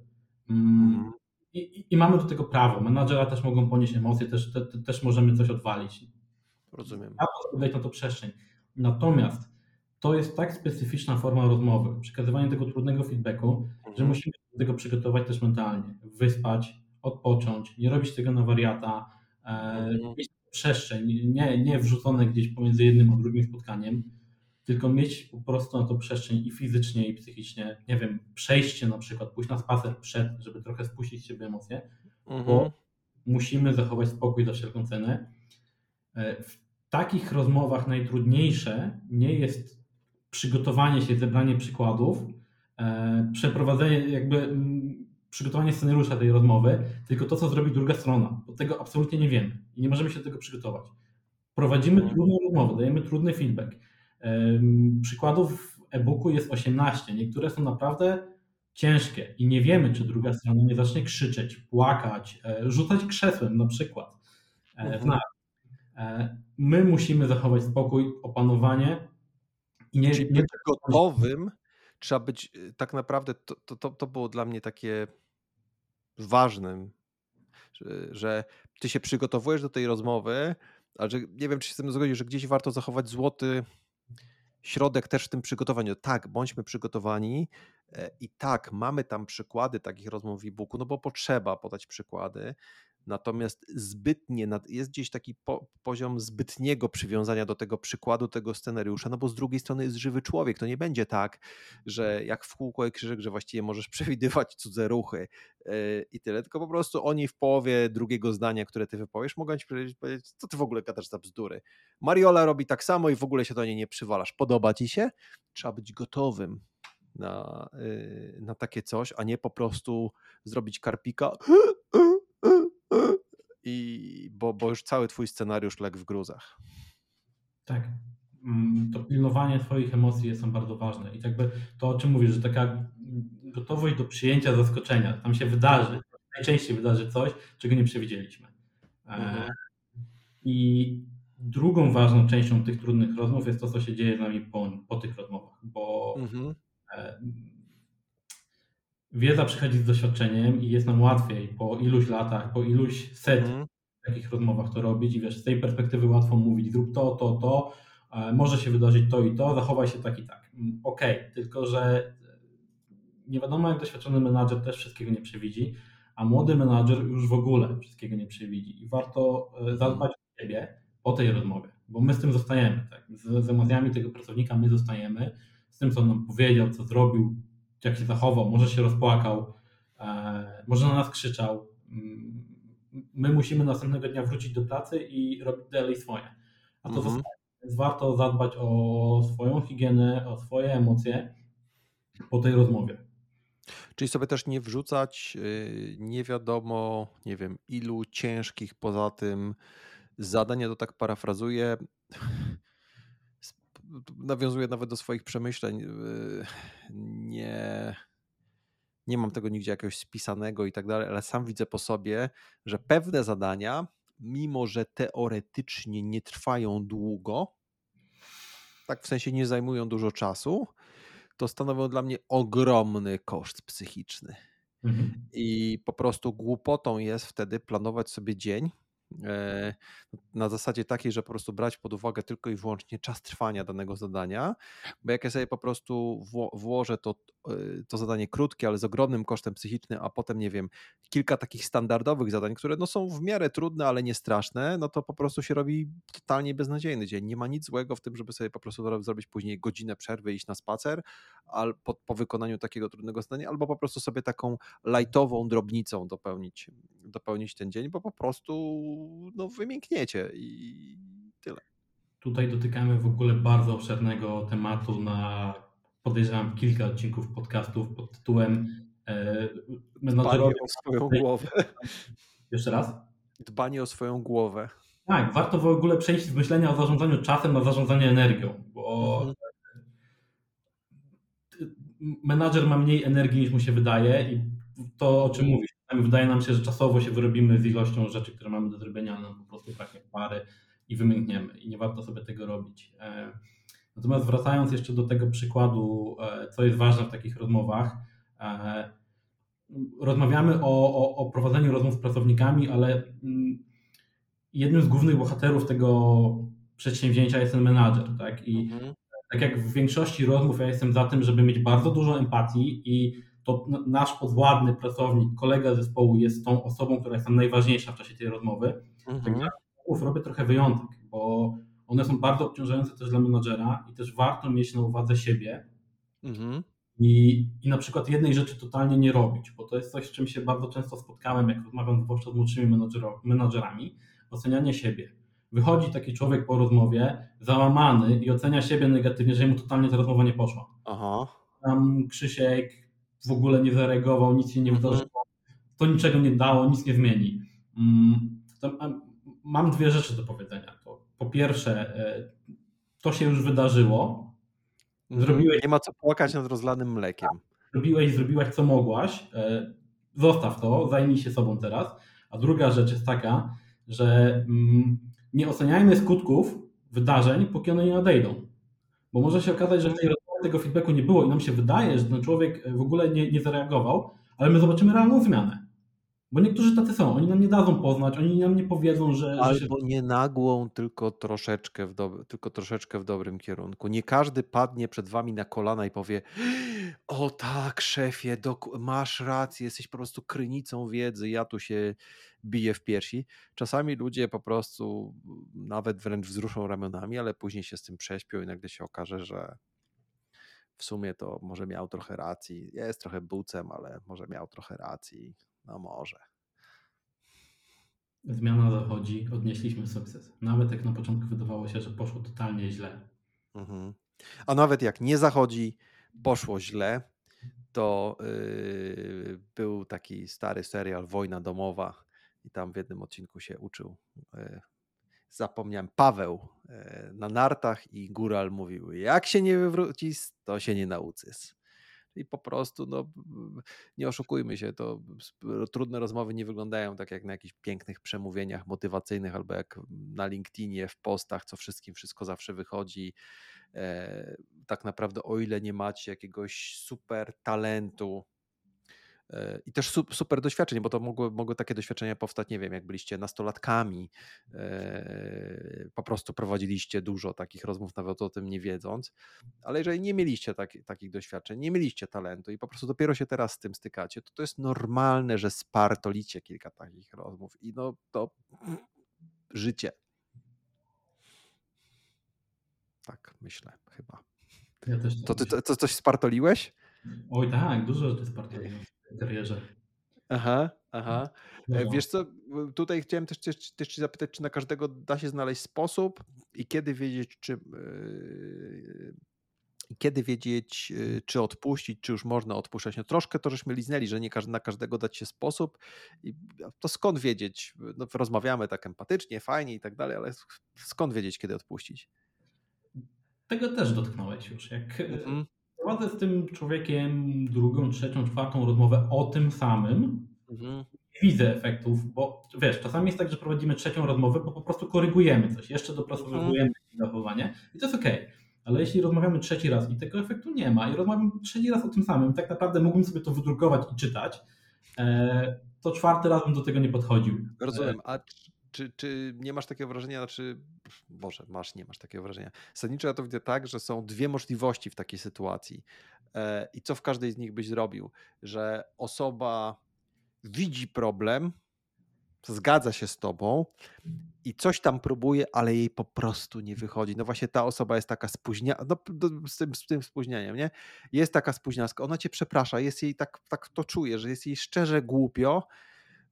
Mm, mhm. I, i, mamy do tego prawo. Menadżera też mogą ponieść emocje, też, te, te, też możemy coś odwalić. Rozumiem. Warto dać na to przestrzeń. Natomiast to jest tak specyficzna forma rozmowy, przekazywanie tego trudnego feedbacku, że mhm. musimy do tego przygotować też mentalnie. Wyspać, odpocząć, nie robić tego na wariata, Mhm. mieć przestrzeń, nie, nie wrzucone gdzieś pomiędzy jednym a drugim spotkaniem, tylko mieć po prostu na to przestrzeń i fizycznie, i psychicznie, nie wiem, przejście na przykład, pójść na spacer przed, żeby trochę spuścić siebie emocje, mhm. bo musimy zachować spokój za wszelką cenę. E, w takich rozmowach najtrudniejsze nie jest przygotowanie się, zebranie przykładów, e, przeprowadzenie jakby przygotowanie scenariusza tej rozmowy, tylko to, co zrobi druga strona. Bo tego absolutnie nie wiemy i nie możemy się do tego przygotować. Prowadzimy mhm. trudną rozmowę, dajemy trudny feedback. Przykładów w e-booku jest 18. Niektóre są naprawdę ciężkie i nie wiemy, czy druga strona nie zacznie krzyczeć, płakać, e, rzucać krzesłem na przykład e, w mhm. nas. E, my musimy zachować spokój, opanowanie i nie, nie gotowym trzeba być y, tak naprawdę, to, to, to było dla mnie takie ważnym, że, że ty się przygotowujesz do tej rozmowy, ale że nie wiem, czy się z tym zgodzisz, że gdzieś warto zachować złoty środek też w tym przygotowaniu. Tak, bądźmy przygotowani e, i tak, mamy tam przykłady takich rozmów w e-booku, no bo potrzeba podać przykłady, Natomiast zbytnie, jest gdzieś taki po, poziom zbytniego przywiązania do tego przykładu, tego scenariusza, no bo z drugiej strony jest żywy człowiek. To nie będzie tak, że jak w kółko i krzyżyk, że właściwie możesz przewidywać cudze ruchy yy, i tyle, tylko po prostu oni w połowie drugiego zdania, które ty wypowiesz, mogą ci powiedzieć, co ty w ogóle gadasz za bzdury. Mariola robi tak samo i w ogóle się do niej nie przywalasz. Podoba ci się? Trzeba być gotowym na, yy, na takie coś, a nie po prostu zrobić karpika i bo, bo już cały twój scenariusz legł w gruzach. Tak. Mm, to pilnowanie swoich emocji jest bardzo ważne. I jakby to, o czym mówisz, że taka gotowość do przyjęcia zaskoczenia, tam się wydarzy, najczęściej wydarzy coś, czego nie przewidzieliśmy. E, mhm. I drugą ważną częścią tych trudnych rozmów jest to, co się dzieje z nami po, po tych rozmowach, bo mhm. E, wiedza przychodzi z doświadczeniem i jest nam łatwiej po iluś latach, po iluś set mm. takich rozmowach to robić i wiesz, z tej perspektywy łatwo mówić, zrób to, to, to, e, może się wydarzyć to i to, zachowaj się tak i tak. Mm, okej, okay, tylko że nie wiadomo jak doświadczony menadżer też wszystkiego nie przewidzi, a młody menadżer już w ogóle wszystkiego nie przewidzi i warto e, zadbać o siebie po tej rozmowie, bo my z tym zostajemy, tak? z, z emocjami tego pracownika my zostajemy, z tym co on nam powiedział, co zrobił, jak się zachował, może się rozpłakał, e, może na nas krzyczał. Mm, my musimy następnego dnia wrócić do pracy i robić dalej swoje. A to mhm. zostaje. Więc warto zadbać o swoją higienę, o swoje emocje po tej rozmowie. Czyli sobie też nie wrzucać y, nie wiadomo, nie wiem, ilu ciężkich poza tym zadań, ja to tak parafrazuję, nawiązuję nawet do swoich przemyśleń. Y, nie, nie mam tego nigdzie jakiegoś spisanego i tak dalej, ale sam widzę po sobie, że pewne zadania, mimo że teoretycznie nie trwają długo, tak w sensie nie zajmują dużo czasu, to stanowią dla mnie ogromny koszt psychiczny. Mhm. I po prostu głupotą jest wtedy planować sobie dzień na zasadzie takiej, że po prostu brać pod uwagę tylko i wyłącznie czas trwania danego zadania, bo jak ja sobie po prostu włożę to, e, to zadanie krótkie, ale z ogromnym kosztem psychicznym, a potem, nie wiem, kilka takich standardowych zadań, które no są w miarę trudne, ale nie straszne, no to po prostu się robi totalnie beznadziejny dzień. Nie ma nic złego w tym, żeby sobie po prostu zrobić później godzinę przerwy, iść na spacer, al, po, po wykonaniu takiego trudnego zadania, albo po prostu sobie taką lightową drobnicą dopełnić, dopełnić ten dzień, bo po prostu no, wymiękniecie i tyle. Tutaj dotykamy w ogóle bardzo obszernego tematu na podejrzewam kilka odcinków podcastów pod tytułem e, Dbanie o swoją głowę. Jeszcze raz? Dbanie o swoją głowę. Tak, warto w ogóle przejść z myślenia o zarządzaniu czasem na zarządzanie energią, bo mhm. menadżer ma mniej energii niż mu się wydaje i to, o czym mhm. mówisz, wydaje nam się, że czasowo się wyrobimy z ilością rzeczy, które mamy do zrobienia, no po prostu braknie pary i wymiękniemy i nie warto sobie tego robić. E, natomiast wracając jeszcze do tego przykładu, e, co jest ważne w takich rozmowach, e, rozmawiamy o, o, o prowadzeniu rozmów z pracownikami, ale mm, jednym z głównych bohaterów tego przedsięwzięcia jest ten menadżer, tak? I mhm. tak jak w większości rozmów ja jestem za tym, żeby mieć bardzo dużo empatii i to nasz podwładny pracownik, kolega zespołu jest tą osobą, która jest tam najważniejsza w czasie tej rozmowy. Mhm. Tak robię trochę wyjątek, bo one są bardzo obciążające też dla menadżera i też warto mieć na uwadze siebie mhm. i, i na przykład jednej rzeczy totalnie nie robić, bo to jest coś, z czym się bardzo często spotkałem, jak rozmawiam zwłaszcza z młodszymi menadżerami, ocenianie siebie. Wychodzi taki człowiek po rozmowie załamany i ocenia siebie negatywnie, że mu totalnie ta rozmowa nie poszła. Aha. Tam Krzysiek w ogóle nie zareagował, nic się nie mhm. wydarzyło, to niczego nie dało, nic nie zmieni. Mm, mam dwie rzeczy do powiedzenia. Po pierwsze, e, to się już wydarzyło. Mhm. Zrobiłeś, nie ma co płakać nad rozlanym mlekiem. Zrobiłeś, zrobiłaś co mogłaś. E, zostaw to, zajmij się sobą teraz. A druga rzecz jest taka, że mm, nie oceniajmy skutków wydarzeń, póki one nie nadejdą. Bo może się okazać, że w tej tego feedbacku nie było i nam się wydaje, że ten człowiek w ogóle nie, nie zareagował, ale my zobaczymy realną zmianę. Bo niektórzy tacy są, oni nam nie dadzą poznać, oni nam nie powiedzą, że. Albo że się... nie nagłą, tylko troszeczkę, w tylko troszeczkę w dobrym kierunku. Nie każdy padnie przed wami na kolana i powie: O tak, szefie, masz rację, jesteś po prostu krynicą wiedzy, ja tu się biję w piersi. Czasami ludzie po prostu nawet wręcz wzruszą ramionami, ale później się z tym prześpią i nagle się okaże, że w sumie to może miał trochę racji. Jest trochę bucem, ale może miał trochę racji. No może. Zmiana zachodzi, odnieśliśmy sukces. Nawet jak na początku wydawało się, że poszło totalnie źle. Mhm. A nawet jak nie zachodzi, poszło źle, to yy, był taki stary serial Wojna domowa i tam w jednym odcinku się uczył yy, zapomniałem, Paweł e, na nartach i góral mówił, jak się nie wywróci, to się nie nauczysz. I po prostu, no, nie oszukujmy się, to trudne rozmowy nie wyglądają tak jak na jakichś pięknych przemówieniach motywacyjnych albo jak na LinkedInie, w postach, co wszystkim wszystko zawsze wychodzi. E, tak naprawdę, o ile nie macie jakiegoś super talentu, I też super doświadczenie, bo to mogły, mogły takie doświadczenia powstać, nie wiem, jak byliście nastolatkami, e, po prostu prowadziliście dużo takich rozmów, nawet o tym nie wiedząc, ale jeżeli nie mieliście tak, takich doświadczeń, nie mieliście talentu i po prostu dopiero się teraz z tym stykacie, to to jest normalne, że spartolicie kilka takich rozmów i no to życie. Tak, myślę chyba. Ja też tak to ty to, to coś spartoliłeś? Oj tak, dużo rzeczy spartoliłem karierze. Aha, aha. No. E, wiesz co, tutaj chciałem też, też, też ci zapytać, czy na każdego da się znaleźć sposób i kiedy wiedzieć, czy yy, kiedy wiedzieć, yy, czy odpuścić, czy już można odpuszczać. No troszkę to żeśmy liznęli, że nie na każdego dać się sposób i to skąd wiedzieć? No, rozmawiamy tak empatycznie, fajnie i tak dalej, ale skąd wiedzieć, kiedy odpuścić? Tego też dotknąłeś już. Jak mhm prowadzę z tym człowiekiem drugą, trzecią, czwartą rozmowę o tym samym, mhm. widzę efektów, bo wiesz, czasami jest tak, że prowadzimy trzecią rozmowę, bo po prostu korygujemy coś, jeszcze dopracowujemy mhm. zachowanie i to jest ok. Ale jeśli rozmawiamy trzeci raz i tego efektu nie ma i rozmawiamy trzeci raz o tym samym, tak naprawdę mógłbym sobie to wydrukować i czytać, e, to czwarty raz bym do tego nie podchodził. Rozumiem. A czy, czy nie masz takiego wrażenia, znaczy, Boże, masz, nie masz takiego wrażenia. Zasadniczo ja to widzę tak, że są dwie możliwości w takiej sytuacji. E, I co w każdej z nich byś zrobił? Że osoba widzi problem, zgadza się z tobą i coś tam próbuje, ale jej po prostu nie wychodzi. No właśnie ta osoba jest taka spóźniona, no, z, tym, z tym spóźnieniem, nie? Jest taka spóźniaska, ona cię przeprasza, jest jej tak, tak to czuje, że jest jej szczerze głupio,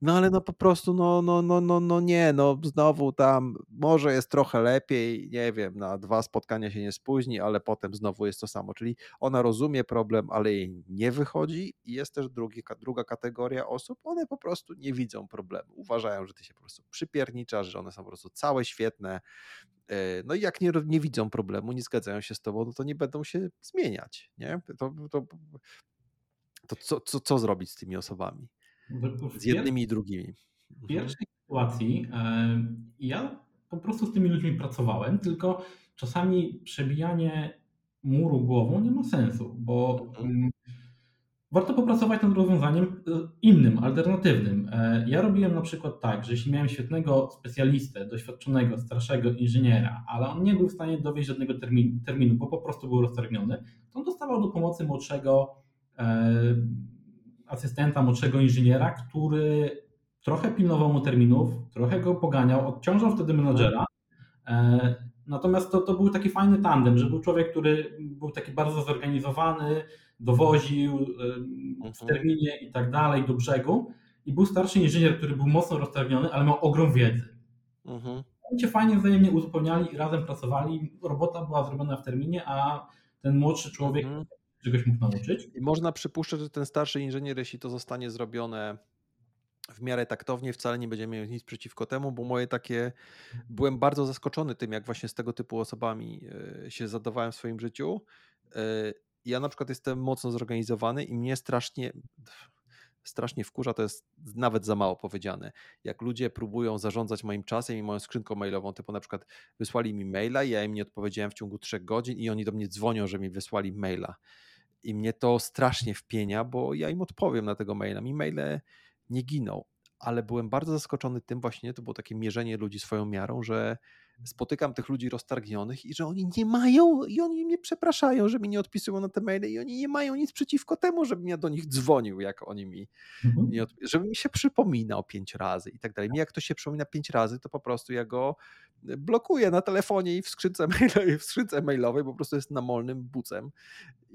no ale no po prostu, no, no, no, no, no nie, no znowu tam może jest trochę lepiej, nie wiem, na dwa spotkania się nie spóźni, ale potem znowu jest to samo. Czyli ona rozumie problem, ale jej nie wychodzi i jest też drugi, druga kategoria osób, one po prostu nie widzą problemu. Uważają, że ty się po prostu przypierniczasz, że one są po prostu całe świetne. E, no i jak nie, nie widzą problemu, nie zgadzają się z tobą, no to nie będą się zmieniać, nie? To, to, to co, co, co zrobić z tymi osobami? Z jednymi i drugimi. W mhm. pierwszej sytuacji e, ja po prostu z tymi ludźmi pracowałem, tylko czasami przebijanie muru głową nie ma sensu, bo mhm. Mm, warto popracować nad rozwiązaniem e, innym, alternatywnym. E, ja robiłem na przykład tak, że jeśli miałem świetnego specjalistę, doświadczonego, starszego inżyniera, ale on nie był w stanie dowieść żadnego terminu, terminu bo po prostu był rozterminiony, to on dostawał do pomocy młodszego asystenta, młodszego inżyniera, który trochę pilnował mu terminów, trochę go poganiał, odciążał wtedy menadżera. E, natomiast to, to był taki fajny tandem, że był człowiek, który był taki bardzo zorganizowany, dowoził w mhm. terminie i tak dalej do brzegu. I był starszy inżynier, który był mocno roztargniony, ale miał ogrom wiedzy. Mhm. Oni się fajnie wzajemnie uzupełniali i razem pracowali. Robota była zrobiona w terminie, a ten młodszy człowiek mhm czegoś mógł nauczyć. I można przypuszczać, że ten starszy inżynier, jeśli to zostanie zrobione w miarę taktownie, wcale nie będzie miał nic przeciwko temu, bo moje takie. Byłem bardzo zaskoczony tym, jak właśnie z tego typu osobami e, się zadawałem w swoim życiu. E, ja na przykład jestem mocno zorganizowany i mnie strasznie strasznie wkurza, to jest nawet za mało powiedziane. Jak ludzie próbują zarządzać moim czasem i moją skrzynką mailową, typu na przykład wysłali mi maila ja im nie odpowiedziałem w ciągu trzech godzin i oni do mnie dzwonią, że mi wysłali maila. I mnie to strasznie wpienia, bo ja im odpowiem na tego maila. Mi maile nie giną, ale byłem bardzo zaskoczony tym właśnie, to było takie mierzenie ludzi swoją miarą, że spotykam tych ludzi roztargnionych i że oni nie mają i oni mnie przepraszają, że mi nie odpisują na te maile i oni nie mają nic przeciwko temu, żebym ja do nich dzwonił, jak oni mi mhm. nie odp- żeby mi się przypominał pięć razy i tak dalej. Mi jak to się przypomina pięć razy, to po prostu ja go blokuję na telefonie i w skrzynce mailowej, w skrzynce mailowej po prostu jest namolnym bucem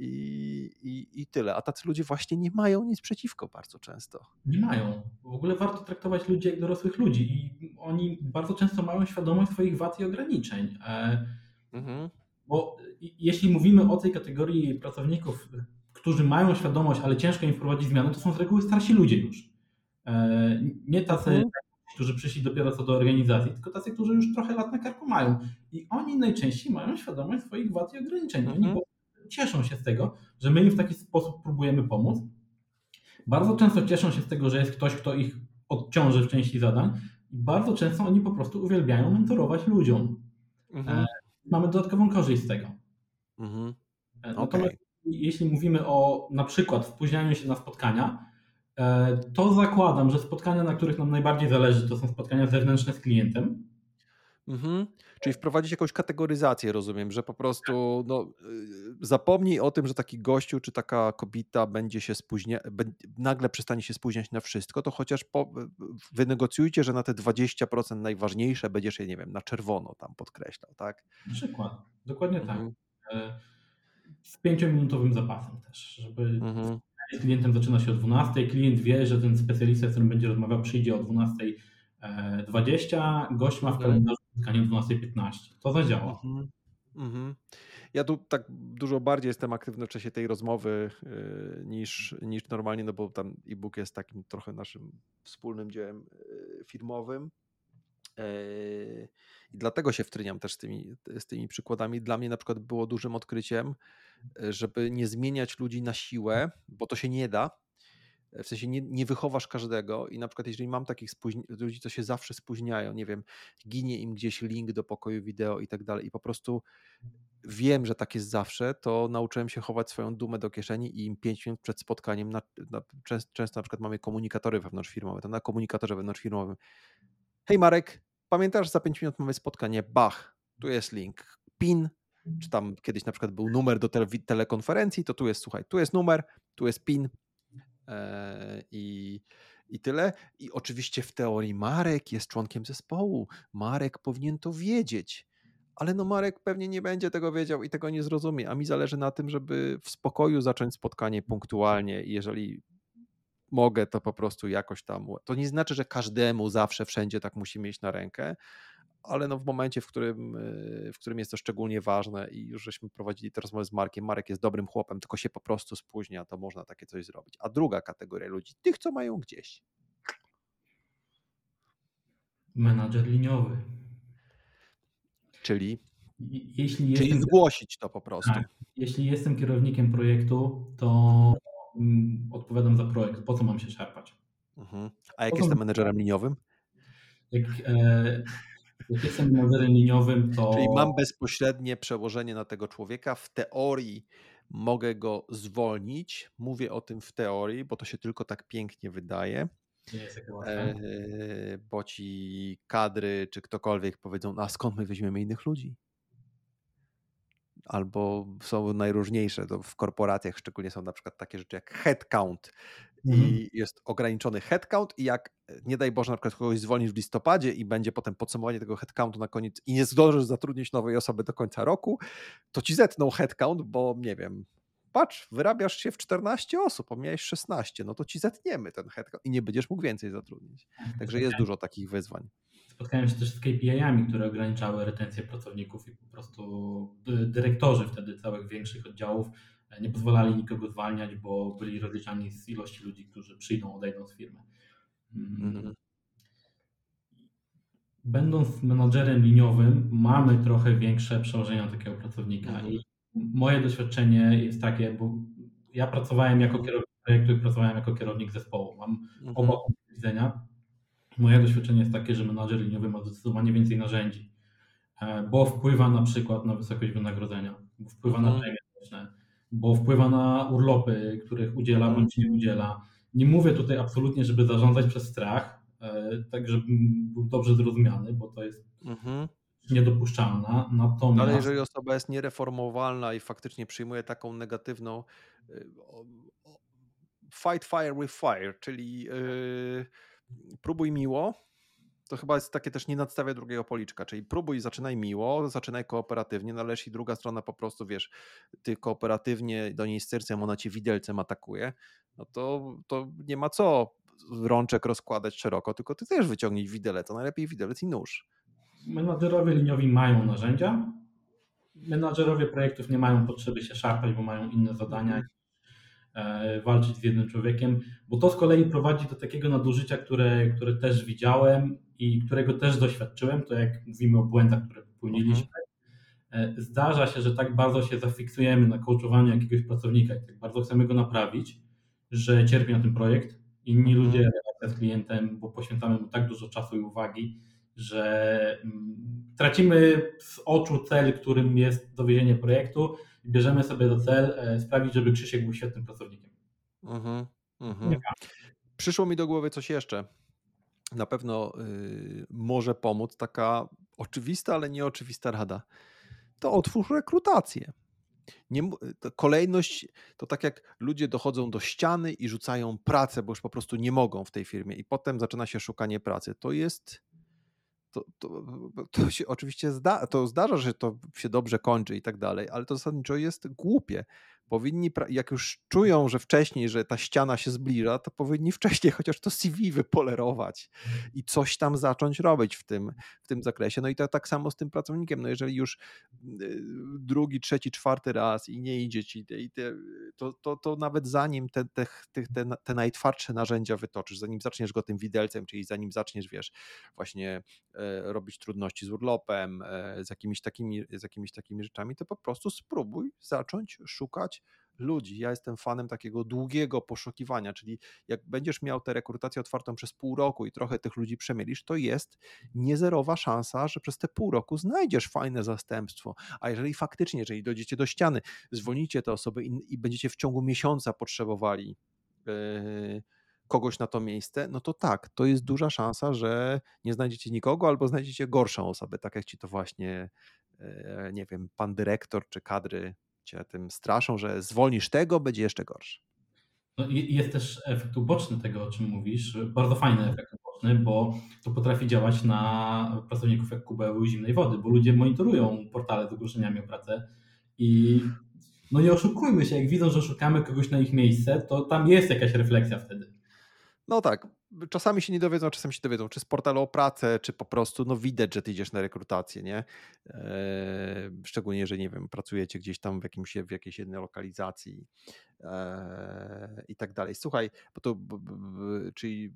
i, i, i tyle. A tacy ludzie właśnie nie mają nic przeciwko bardzo często. Nie mają. W ogóle warto traktować ludzi jak dorosłych ludzi i oni bardzo często mają świadomość swoich wad i ograniczeń. E, mhm. Bo jeśli mówimy o tej kategorii pracowników, którzy mają świadomość, ale ciężko im wprowadzić zmiany, to są z reguły starsi ludzie już. E, nie tacy mhm którzy przyszli dopiero co do organizacji, tylko tacy, którzy już trochę lat na karku mają. I oni najczęściej mają świadomość swoich wad i ograniczeń. Oni mhm. Cieszą się z tego, że my im w taki sposób próbujemy pomóc. Bardzo często cieszą się z tego, że jest ktoś, kto ich odciąży w części zadań. I bardzo często oni po prostu uwielbiają mentorować ludziom. Mhm. E, mamy dodatkową korzyść z tego. Mhm. E, natomiast okay. jeśli mówimy o na przykład spóźnianiu się na spotkania, E, to zakładam, że spotkania, na których nam najbardziej zależy, to są spotkania zewnętrzne z klientem. Mhm. Czyli wprowadzić jakąś kategoryzację, rozumiem, że po prostu no, y, zapomnij o tym, że taki gościu czy taka kobieta będzie się spóźnia, nagle przestanie się spóźniać na wszystko, to chociaż po, wynegocjujcie, że na te 20% najważniejsze będziesz je, nie wiem, na czerwono tam podkreślał, tak? Przykład, dokładnie tak. mhm. tak. Z pięciominutowym zapasem też, żeby mhm z klientem zaczyna się o 12. Klient wie, że ten specjalista, z którym będzie rozmawiał, przyjdzie o 12.20. Gość ma w mhm. kalendarzu spotkanie o 12.15. To zadziała. Mhm. Mhm. Ja tu tak dużo bardziej jestem aktywny w czasie tej rozmowy yy, niż, niż normalnie, no bo tam e-book jest takim trochę naszym wspólnym dziełem yy, firmowym. Yy, I dlatego się wtryniam też z tymi, z tymi przykładami. Dla mnie na przykład było dużym odkryciem, żeby nie zmieniać ludzi na siłę, bo to się nie da. W sensie nie, nie wychowasz każdego i na przykład jeżeli mam takich ludzi, co się zawsze spóźniają, nie wiem, ginie im gdzieś link do pokoju wideo i tak dalej i po prostu wiem, że tak jest zawsze, to nauczyłem się chować swoją dumę do kieszeni i im 5 minut przed spotkaniem, na, na, często, często na przykład mamy komunikatory wewnątrzfirmowe, to na komunikatorze wewnątrzfirmowym hej Marek, pamiętasz, za 5 minut mamy spotkanie, bach, tu jest link, pin, czy tam kiedyś na przykład był numer do tele telekonferencji, to tu jest, słuchaj, tu jest numer, tu jest pin i, i tyle. I oczywiście w teorii Marek jest członkiem zespołu. Marek powinien to wiedzieć. Ale no Marek pewnie nie będzie tego wiedział i tego nie zrozumie, a mi zależy na tym, żeby w spokoju zacząć spotkanie punktualnie i jeżeli mogę, to po prostu jakoś tam. To nie znaczy, że każdemu zawsze wszędzie tak musi mieć na rękę, ale no w momencie, w którym, w którym jest to szczególnie ważne i już żeśmy prowadzili te rozmowy z Markiem, Marek jest dobrym chłopem, tylko się po prostu spóźnia, to można takie coś zrobić. A druga kategoria ludzi, tych, co mają gdzieś. Menadżer liniowy. Czyli, jeśli czyli jestem, zgłosić to po prostu. Tak, jeśli jestem kierownikiem projektu, to mm, odpowiadam za projekt. Po co mam się szarpać? Mhm. A jak jestem menedżerem liniowym? Jak, e, jak jestem menedżerem liniowym, to. Czyli mam bezpośrednie przełożenie na tego człowieka. W teorii mogę go zwolnić. Mówię o tym w teorii, bo to się tylko tak pięknie wydaje. Nie jest takie łatwe. E, bo ci kadry czy ktokolwiek powiedzą, no a skąd my weźmiemy innych ludzi? Albo są najróżniejsze. To w korporacjach szczególnie są na przykład takie rzeczy jak headcount mhm. i jest ograniczony headcount i jak nie daj Boże na przykład kogoś zwolnisz w listopadzie i będzie potem podsumowanie tego headcountu na koniec i nie zdążysz zatrudnić nowej osoby do końca roku, to ci zetną headcount, bo nie wiem, patrz, wyrabiasz się w 14 osób, a miałeś 16, no to ci zetniemy ten headcount i nie będziesz mógł więcej zatrudnić. Tak, Także jest dużo takich wyzwań spotkałem się też z KPI-ami, które ograniczały retencję pracowników i po prostu dyrektorzy wtedy całych większych oddziałów e, nie pozwalali nikogo zwalniać, bo byli rozliczani z ilości ludzi, którzy przyjdą, odejdą z firmy. Mm. Będąc menadżerem liniowym, mamy trochę większe przełożenie na takiego pracownika. Mhm. I moje doświadczenie jest takie, bo ja pracowałem jako mhm. kierownik projektu i pracowałem jako kierownik zespołu. Mam mhm. oba punkty widzenia Moje doświadczenie jest takie, że menadżer liniowy ma zdecydowanie więcej narzędzi, e, bo wpływa na przykład na wysokość wynagrodzenia, bo wpływa mhm. na premie bo wpływa na urlopy, których udziela mhm. bądź nie udziela. Nie mówię tutaj absolutnie, żeby zarządzać przez strach, e, tak żeby był dobrze zrozumiany, bo to jest mhm. niedopuszczalna. Natomiast... Ale jeżeli osoba jest niereformowalna i faktycznie przyjmuje taką negatywną y, fight fire with fire, czyli próbuj miło, to chyba jest takie też nie nadstawia drugiego policzka, czyli próbuj, zaczynaj miło, zaczynaj kooperatywnie, no ale jeśli druga strona po prostu, wiesz, ty kooperatywnie do niej z sercem, ona cię widelcem atakuje, no to, to nie ma co rączek rozkładać szeroko, tylko ty też wyciągnij widelec, to najlepiej widelec i nóż. Menadżerowie liniowi mają narzędzia, menadżerowie projektów nie mają potrzeby się szarpać, bo mają inne zadania walczyć z jednym człowiekiem, bo to z kolei prowadzi do takiego nadużycia, które, które też widziałem i którego też doświadczyłem, to jak mówimy o błędach, które popełniliśmy, mhm. E, zdarza się, że tak bardzo się zafiksujemy na coachowaniu jakiegoś pracownika i tak bardzo chcemy go naprawić, że cierpi na tym projekt. Inni mhm. ludzie, relacja z klientem, bo poświęcamy mu tak dużo czasu i uwagi, że mm, tracimy z oczu cel, którym jest dowiezienie projektu, bierzemy sobie za cel e, sprawić, żeby Krzysiek był świetnym pracownikiem. Mhm, mhm. Przyszło mi do głowy coś jeszcze. Na pewno y, może pomóc taka oczywista, ale nieoczywista rada. To otwórz rekrutację. Nie, kolejność to tak jak ludzie dochodzą do ściany i rzucają pracę, bo już po prostu nie mogą w tej firmie, i potem zaczyna się szukanie pracy. To jest to, to, to się oczywiście zda, to zdarza, że to się dobrze kończy i tak dalej, ale to zasadniczo jest głupie, powinni, jak już czują, że wcześniej, że ta ściana się zbliża, to powinni wcześniej chociaż to CV wypolerować i coś tam zacząć robić w tym, w tym zakresie. No i to tak samo z tym pracownikiem. No jeżeli już y, drugi, trzeci, czwarty raz i nie idzie ci, to, to, to nawet zanim te, te, te, te, te najtwardsze narzędzia wytoczysz, zanim zaczniesz go tym widelcem, czyli zanim zaczniesz, wiesz, właśnie e, robić trudności z urlopem, e, z jakimiś takimi, z jakimiś takimi rzeczami, to po prostu spróbuj zacząć szukać ludzi. Ja jestem fanem takiego długiego poszukiwania, czyli jak będziesz miał tę rekrutację otwartą przez pół roku i trochę tych ludzi przemielisz, to jest niezerowa szansa, że przez te pół roku znajdziesz fajne zastępstwo. A jeżeli faktycznie, jeżeli dojdziecie do ściany, zwolnicie te osoby i, i będziecie w ciągu miesiąca potrzebowali yy, kogoś na to miejsce, no to tak, to jest duża szansa, że nie znajdziecie nikogo albo znajdziecie gorszą osobę, tak jak ci to właśnie, e, nie wiem, pan dyrektor czy kadry cię tym straszą, że zwolnisz tego, będzie jeszcze gorszy. No i jest też efekt uboczny tego, o czym mówisz, bardzo fajny efekt uboczny, bo to potrafi działać na pracowników jak kubeł zimnej wody, bo ludzie monitorują portale z ogłoszeniami o pracę i no nie oszukujmy się, jak widzą, że szukamy kogoś na ich miejsce, to tam jest jakaś refleksja wtedy. No tak, czasami się nie dowiedzą, czasami się dowiedzą, czy z portalu o pracę, czy po prostu no widać, że ty idziesz na rekrutację, nie? Eee, szczególnie, że nie wiem, pracujecie gdzieś tam w, jakimś, w jakiejś jednej lokalizacji eee, i tak dalej. Słuchaj, bo to, czyli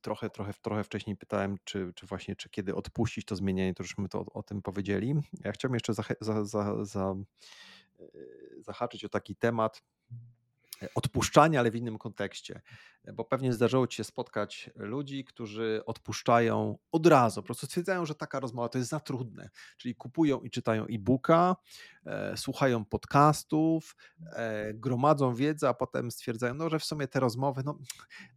trochę, trochę, trochę wcześniej pytałem, czy, czy właśnie, czy kiedy odpuścić to zmienianie, to już my to o, o tym powiedzieli. Ja chciałbym jeszcze za, za, za, za e, zahaczyć o taki temat, odpuszczania, ale w innym kontekście, bo pewnie zdarzyło ci się spotkać ludzi, którzy odpuszczają od razu, po prostu stwierdzają, że taka rozmowa to jest za trudne, czyli kupują i czytają e-booka, e, słuchają podcastów, e, gromadzą wiedzę, a potem stwierdzają, no, że w sumie te rozmowy, no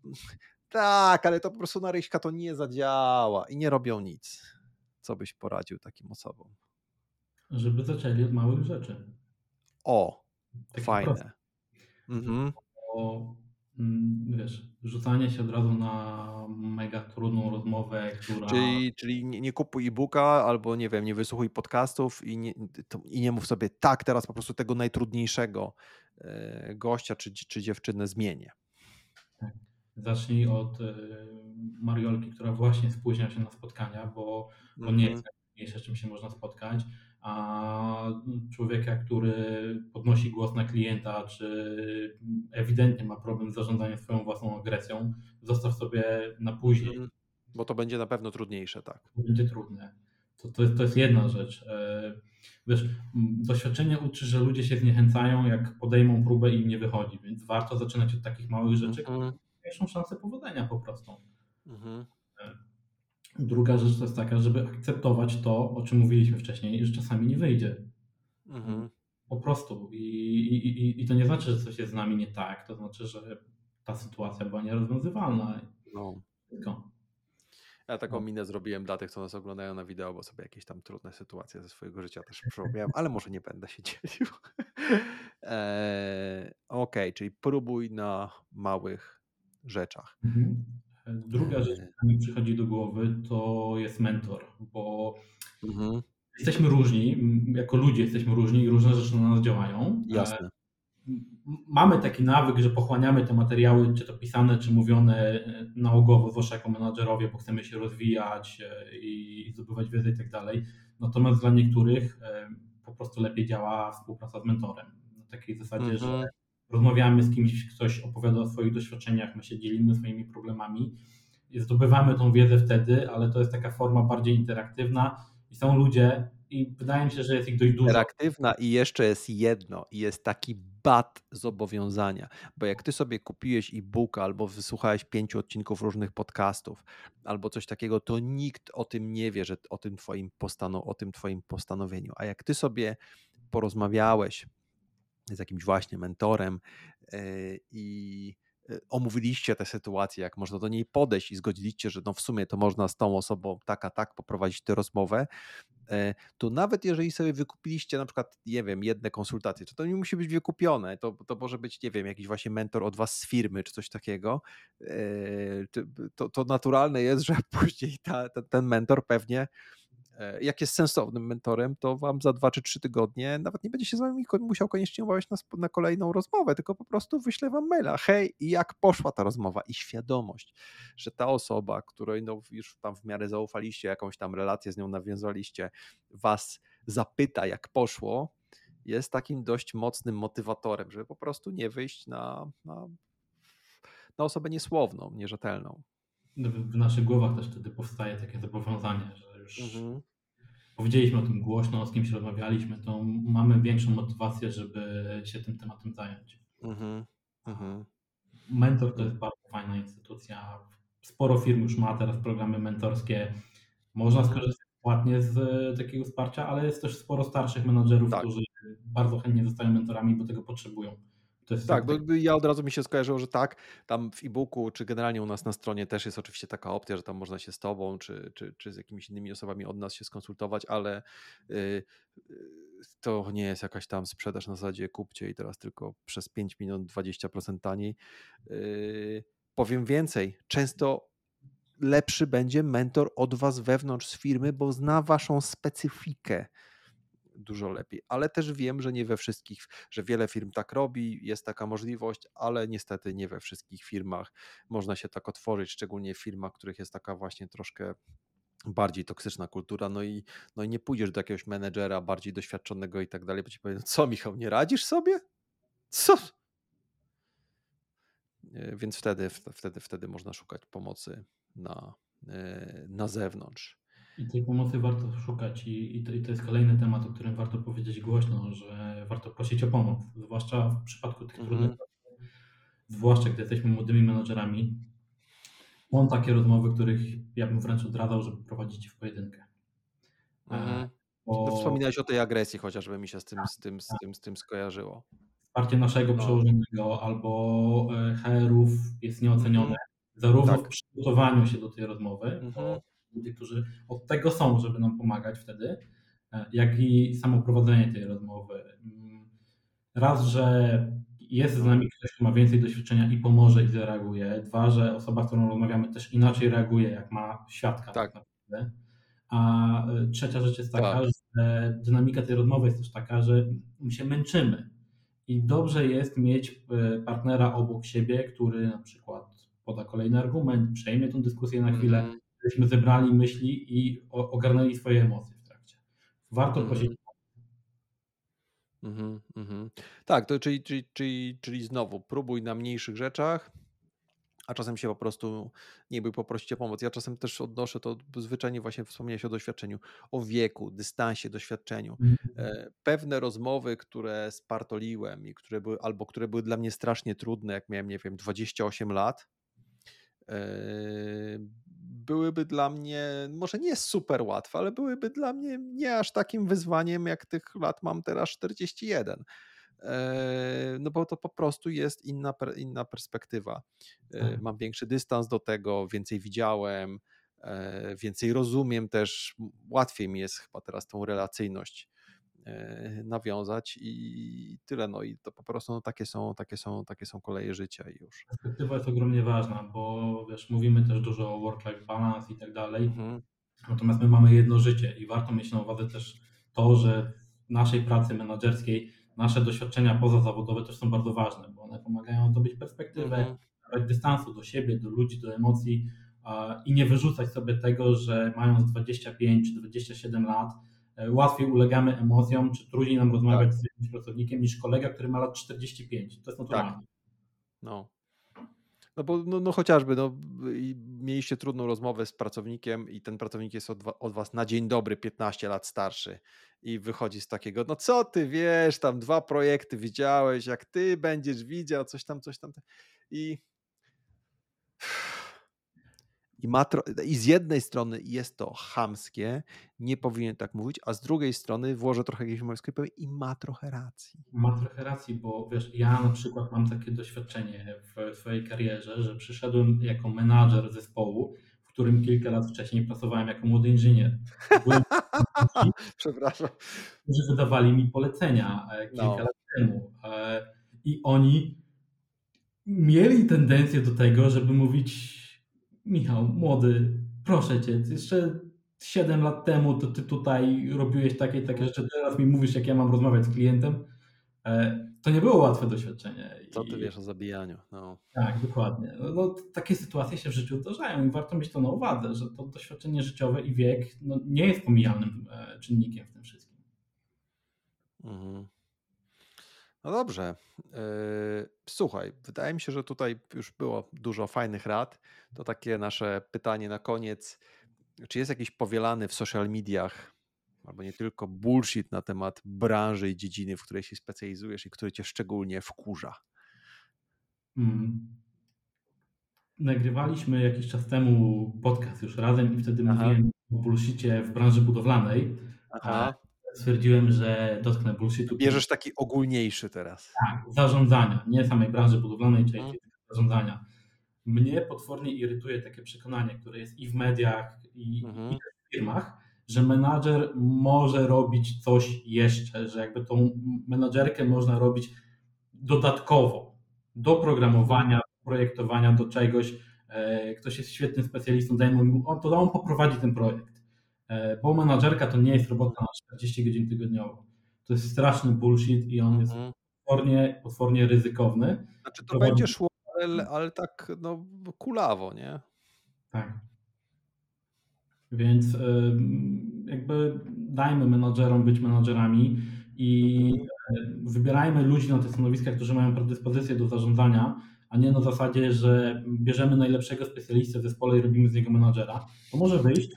tak, ale to po prostu na ryśka to nie zadziała i nie robią nic. Co byś poradził takim osobom? Żeby zaczęli od małych rzeczy. O, Takie fajne. Mhm. Bo, mm, wiesz, rzucanie się od razu na mega trudną rozmowę, która... Czyli, czyli nie, nie kupuj e-booka albo nie wiem, nie wysłuchuj podcastów i nie, to, i nie mów sobie tak, teraz po prostu tego najtrudniejszego e, gościa czy, czy dziewczynę zmienię. Tak. Zacznij od e, Mariolki, która właśnie spóźnia się na spotkania, bo, bo nie jest mhm. najtrudniejsze, z czym się można spotkać a człowieka, który podnosi głos na klienta, czy ewidentnie ma problem z zarządzaniem swoją własną agresją, zostaw sobie na później. Mhm. Bo to będzie na pewno trudniejsze, tak. Będzie trudne. To, to, jest, to jest jedna rzecz. E, wiesz, doświadczenie uczy, że ludzie się zniechęcają, jak podejmą próbę i im nie wychodzi, więc warto zaczynać od takich małych rzeczy, które mają większą szansę powodzenia po prostu. Mhm. E, Druga rzecz to jest taka, żeby akceptować to, o czym mówiliśmy wcześniej, że czasami nie wyjdzie. Mhm. Po prostu. I, i, I to nie znaczy, że coś jest z nami nie tak. To znaczy, że ta sytuacja była nierozwiązywalna. No. Tylko. Ja taką no. minę zrobiłem dla tych, co nas oglądają na wideo, bo sobie jakieś tam trudne sytuacje ze swojego życia też przerobiłem, ale może nie będę się dzielił. eee, Okej, okay, czyli próbuj na małych rzeczach. Mhm. Druga rzecz, która mi przychodzi do głowy, to jest mentor, bo mhm. jesteśmy różni, jako ludzie jesteśmy różni i różne rzeczy na nas działają. Jasne. Mamy taki nawyk, że pochłaniamy te materiały, czy to pisane, czy mówione nałogowo, zwłaszcza jako menadżerowie, bo chcemy się rozwijać e, i zdobywać wiedzę i tak dalej. Natomiast dla niektórych e, po prostu lepiej działa współpraca z mentorem. Na takiej zasadzie, mhm. że rozmawiamy z kimś, ktoś opowiada o swoich doświadczeniach, my się dzielimy swoimi problemami i zdobywamy tą wiedzę wtedy, ale to jest taka forma bardziej interaktywna i są ludzie i wydaje mi się, że jest ich dość dużo. Interaktywna i jeszcze jest jedno jest taki bat zobowiązania, bo jak ty sobie kupiłeś e-booka albo wysłuchałeś pięciu odcinków różnych podcastów albo coś takiego, to nikt o tym nie wie, że o tym twoim, postano, o tym twoim postanowieniu, a jak ty sobie porozmawiałeś, z jakimś właśnie mentorem e, i e, omówiliście tę sytuację, jak można do niej podejść i zgodziliście, że no w sumie to można z tą osobą tak a tak poprowadzić tę rozmowę, e, to nawet jeżeli sobie wykupiliście na przykład, nie wiem, jedne konsultacje, to to nie musi być wykupione, to, to może być, nie wiem, jakiś właśnie mentor od was z firmy, czy coś takiego, to, to naturalne jest, że później ta, ten mentor pewnie jak jest sensownym mentorem, to wam za dwa czy trzy tygodnie nawet nie będzie się z wami musiał koniecznie umawiać na, na kolejną rozmowę, tylko po prostu wyślę wam maila. Hej, jak poszła ta rozmowa? I świadomość, że ta osoba, której no już tam w miarę zaufaliście, jakąś tam relację z nią nawiązaliście, was zapyta, jak poszło, jest takim dość mocnym motywatorem, żeby po prostu nie wyjść na, na, na osobę niesłowną, nierzetelną. W naszych głowach też wtedy powstaje takie zobowiązanie, że już mhm. powiedzieliśmy o tym głośno, z kimś rozmawialiśmy, to mamy większą motywację, żeby się tym tematem zająć. Mhm. Mhm. Mentor to jest bardzo fajna instytucja. Sporo firm już ma teraz programy mentorskie. Można mhm. skorzystać płatnie z takiego wsparcia, ale jest też sporo starszych menadżerów, tak. którzy bardzo chętnie zostają mentorami, bo tego potrzebują. Tak, bo ja od razu mi się skojarzyło, że tak, tam w e-booku, czy generalnie u nas na stronie też jest oczywiście taka opcja, że tam można się z tobą, czy, czy, czy z jakimiś innymi osobami od nas się skonsultować, ale yy, to nie jest jakaś tam sprzedaż na zasadzie kupcie i teraz tylko przez 5 minut 20% taniej. Yy, powiem więcej, często lepszy będzie mentor od was wewnątrz z firmy, bo zna waszą specyfikę dużo lepiej. Ale też wiem, że nie we wszystkich, że wiele firm tak robi, jest taka możliwość, ale niestety nie we wszystkich firmach można się tak otworzyć, szczególnie w firmach, których jest taka właśnie troszkę bardziej toksyczna kultura, no i, no i nie pójdziesz do jakiegoś menedżera bardziej doświadczonego i tak dalej, bo ci powiem, co Michał, nie radzisz sobie? Co? E, więc wtedy, wtedy, wtedy można szukać pomocy na, e, na zewnątrz. I tej pomocy warto szukać i, i, to, i to jest kolejny temat, o którym warto powiedzieć głośno, że warto prosić o pomoc, zwłaszcza w przypadku tych -hmm. trudnych, zwłaszcza gdy jesteśmy młodymi menadżerami. Są takie rozmowy, których ja bym wręcz odradzał, żeby prowadzić w pojedynkę. Mm -hmm. Bo... Wspominałeś o tej agresji, chociażby mi się z tym, z tym, z tym, z tym skojarzyło. Wsparcie naszego no. przełożonego albo e, HR-ów jest nieocenione, -hmm. zarówno tak. w przygotowaniu się do tej rozmowy, ludzie, którzy od tego są, żeby nam pomagać wtedy, e, jak i samo prowadzenie tej rozmowy. Mm, raz, że jest z nami ktoś, kto ma więcej doświadczenia i pomoże i zareaguje. Dwa, że osoba, z którą rozmawiamy też inaczej reaguje, jak ma świadka tak, tak naprawdę. A e, trzecia rzecz jest taka, tak. że dynamika tej rozmowy jest też taka, że my się męczymy. I dobrze jest mieć e, partnera obok siebie, który na przykład poda kolejny argument, przejmie tę dyskusję na chwilę, mm żebyśmy zebrali myśli i ogarnęli swoje emocje w trakcie. Warto mm. prosić Mm -hmm. Tak, to czyli, czyli, czyli, czyli znowu próbuj na mniejszych rzeczach, a czasem się po prostu nie bój poprosić o pomoc. Ja czasem też odnoszę to zwyczajnie właśnie wspomniałeś o doświadczeniu, o wieku, dystansie, doświadczeniu. Mm -hmm. Pewne rozmowy, które spartoliłem i które były, albo które były dla mnie strasznie trudne, jak miałem, nie wiem, 28 lat, e, byłyby dla mnie, może nie super łatwe, ale byłyby dla mnie nie aż takim wyzwaniem, jak tych lat mam teraz 41. E, no bo to po prostu jest inna, inna perspektywa. E, tak. Mam większy dystans do tego, więcej widziałem, e, więcej rozumiem też, łatwiej mi jest chyba teraz tą relacyjność nawiązać i tyle. No i to po prostu no, takie, są, takie, są, takie są koleje życia i już. Perspektywa jest ogromnie ważna, bo wiesz, mówimy też dużo o work-life balance i tak dalej. Mhm. Natomiast my mamy jedno życie i warto mieć na uwadze też to, że w naszej pracy menedżerskiej nasze doświadczenia pozazawodowe też są bardzo ważne, bo one pomagają zdobyć perspektywę, mhm. dystansu do siebie, do ludzi, do emocji i nie wyrzucać sobie tego, że mając 25 czy 27 lat, E, łatwiej ulegamy emocjom, czy trudniej nam rozmawiać tak. z jakimś pracownikiem niż kolega, który ma lat 45. To jest naturalne. Tak. No. No bo no, no chociażby no, mieliście trudną rozmowę z pracownikiem i ten pracownik jest od, od, was na dzień dobry 15 lat starszy i wychodzi z takiego, no co ty wiesz, tam dwa projekty widziałeś, jak ty będziesz widział, coś tam, coś tam. I i, ma I z jednej strony jest to chamskie, nie powinien tak mówić, a z drugiej strony włożę trochę jakiejś morskiej powiem i ma trochę racji. Ma trochę racji, bo wiesz, ja na przykład mam takie doświadczenie w swojej karierze, że przyszedłem jako menadżer zespołu, w którym kilka lat wcześniej pracowałem jako młody inżynier. Byłem Przepraszam. Którzy wydawali mi polecenia e, kilka no. lat temu. E, I oni mieli tendencję do tego, żeby mówić Michał, młody, proszę cię, jeszcze 7 lat temu to ty tutaj robiłeś takie takie rzeczy, teraz mi mówisz, jak ja mam rozmawiać z klientem. E, to nie było łatwe doświadczenie. Co ty wiesz o zabijaniu? No. Tak, dokładnie. No, no, takie sytuacje się w życiu zdarzają i warto mieć to na uwadze, że to doświadczenie życiowe i wiek no, nie jest pomijalnym e, czynnikiem w tym wszystkim. Mhm. No dobrze. Yy, słuchaj, wydaje mi się, że tutaj już było dużo fajnych rad. To takie nasze pytanie na koniec. Czy jest jakiś powielany w social mediach, albo nie tylko bullshit na temat branży i dziedziny, w której się specjalizujesz i który cię szczególnie wkurza? Hmm. Nagrywaliśmy jakiś czas temu podcast już razem i wtedy Aha. mówiłem o bullshicie w branży budowlanej. Aha stwierdziłem, że dotknę bullshitu. Bierzesz taki ogólniejszy teraz. Tak, zarządzania, nie samej branży budowlanej, części mhm. zarządzania. Mnie potwornie irytuje takie przekonanie, które jest i w mediach, i, mhm. i w firmach, że menadżer może robić coś jeszcze, że jakby tą menadżerkę można robić dodatkowo do programowania, projektowania, do czegoś. E, ktoś jest świetnym specjalistą, dajmy mu, to on poprowadzi ten projekt. E, bo menadżerka to nie jest robota na 40 godzin tygodniowo. To jest straszny bullshit i on jest mhm. potwornie, potwornie ryzykowny. Znaczy to Prowadzi... będzie szło, ale, ale tak no, kulawo, nie? Tak. Więc jakby dajmy menadżerom być menadżerami i mhm. wybierajmy ludzi na te stanowiska, którzy mają predyspozycję do zarządzania, a nie na zasadzie, że bierzemy najlepszego specjalistę w zespole i robimy z niego menadżera. To może wyjść.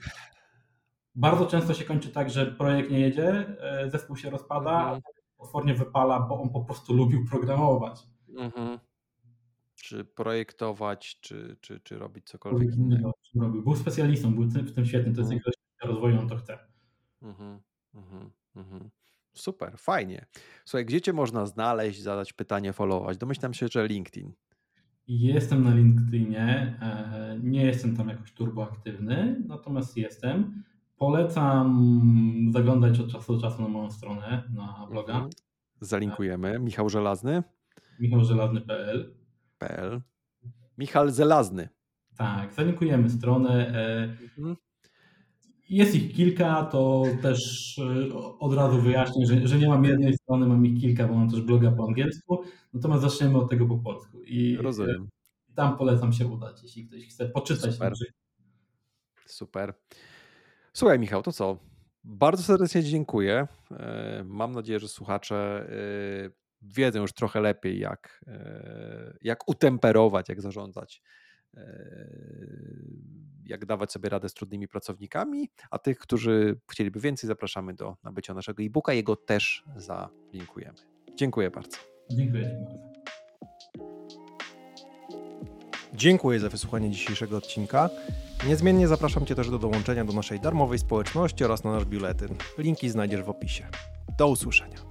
Bardzo często się kończy tak, że projekt nie jedzie, e, zespół się rozpada, mhm. a potwornie wypala, bo on po prostu lubił programować. Mhm czy projektować, czy, czy, czy robić cokolwiek innego. Robił. Był specjalistą, był w tym świetny, to jest mhm. jego rozwoju, on to chce. Mhm, mhm, mhm. Super, fajnie. Słuchaj, gdzie cię można znaleźć, zadać pytanie, followować? Domyślam się, że LinkedIn. Jestem na LinkedInie, e, nie jestem tam jakoś turboaktywny, natomiast jestem. Polecam zaglądać od czasu do czasu na moją stronę, na bloga. Mhm. Zalinkujemy. Michał Żelazny. michałżelazny.pl pl. Michal Zelazny. Tak, zalinkujemy stronę. E, mhm. Jest ich kilka, to też e, od razu wyjaśnię, że, że, nie mam jednej strony, mam ich kilka, bo mam też bloga po angielsku. Natomiast zaczniemy od tego po polsku. I e, Rozumiem. Tam polecam się udać, jeśli ktoś chce poczytać. Super. Super. Słuchaj, Michał, to co? Bardzo serdecznie dziękuję. Mam nadzieję, że słuchacze wiedzą już trochę lepiej, jak, e, jak utemperować, jak zarządzać, e, jak dawać sobie radę z trudnymi pracownikami, a tych, którzy chcieliby więcej, zapraszamy do nabycia naszego e-booka. Jego też zalinkujemy. Dziękuję bardzo. Dziękuję bardzo. Dziękuję za wysłuchanie dzisiejszego odcinka. Niezmiennie zapraszam Cię też do dołączenia do naszej darmowej społeczności oraz na nasz biuletyn. Linki znajdziesz w opisie. Do usłyszenia.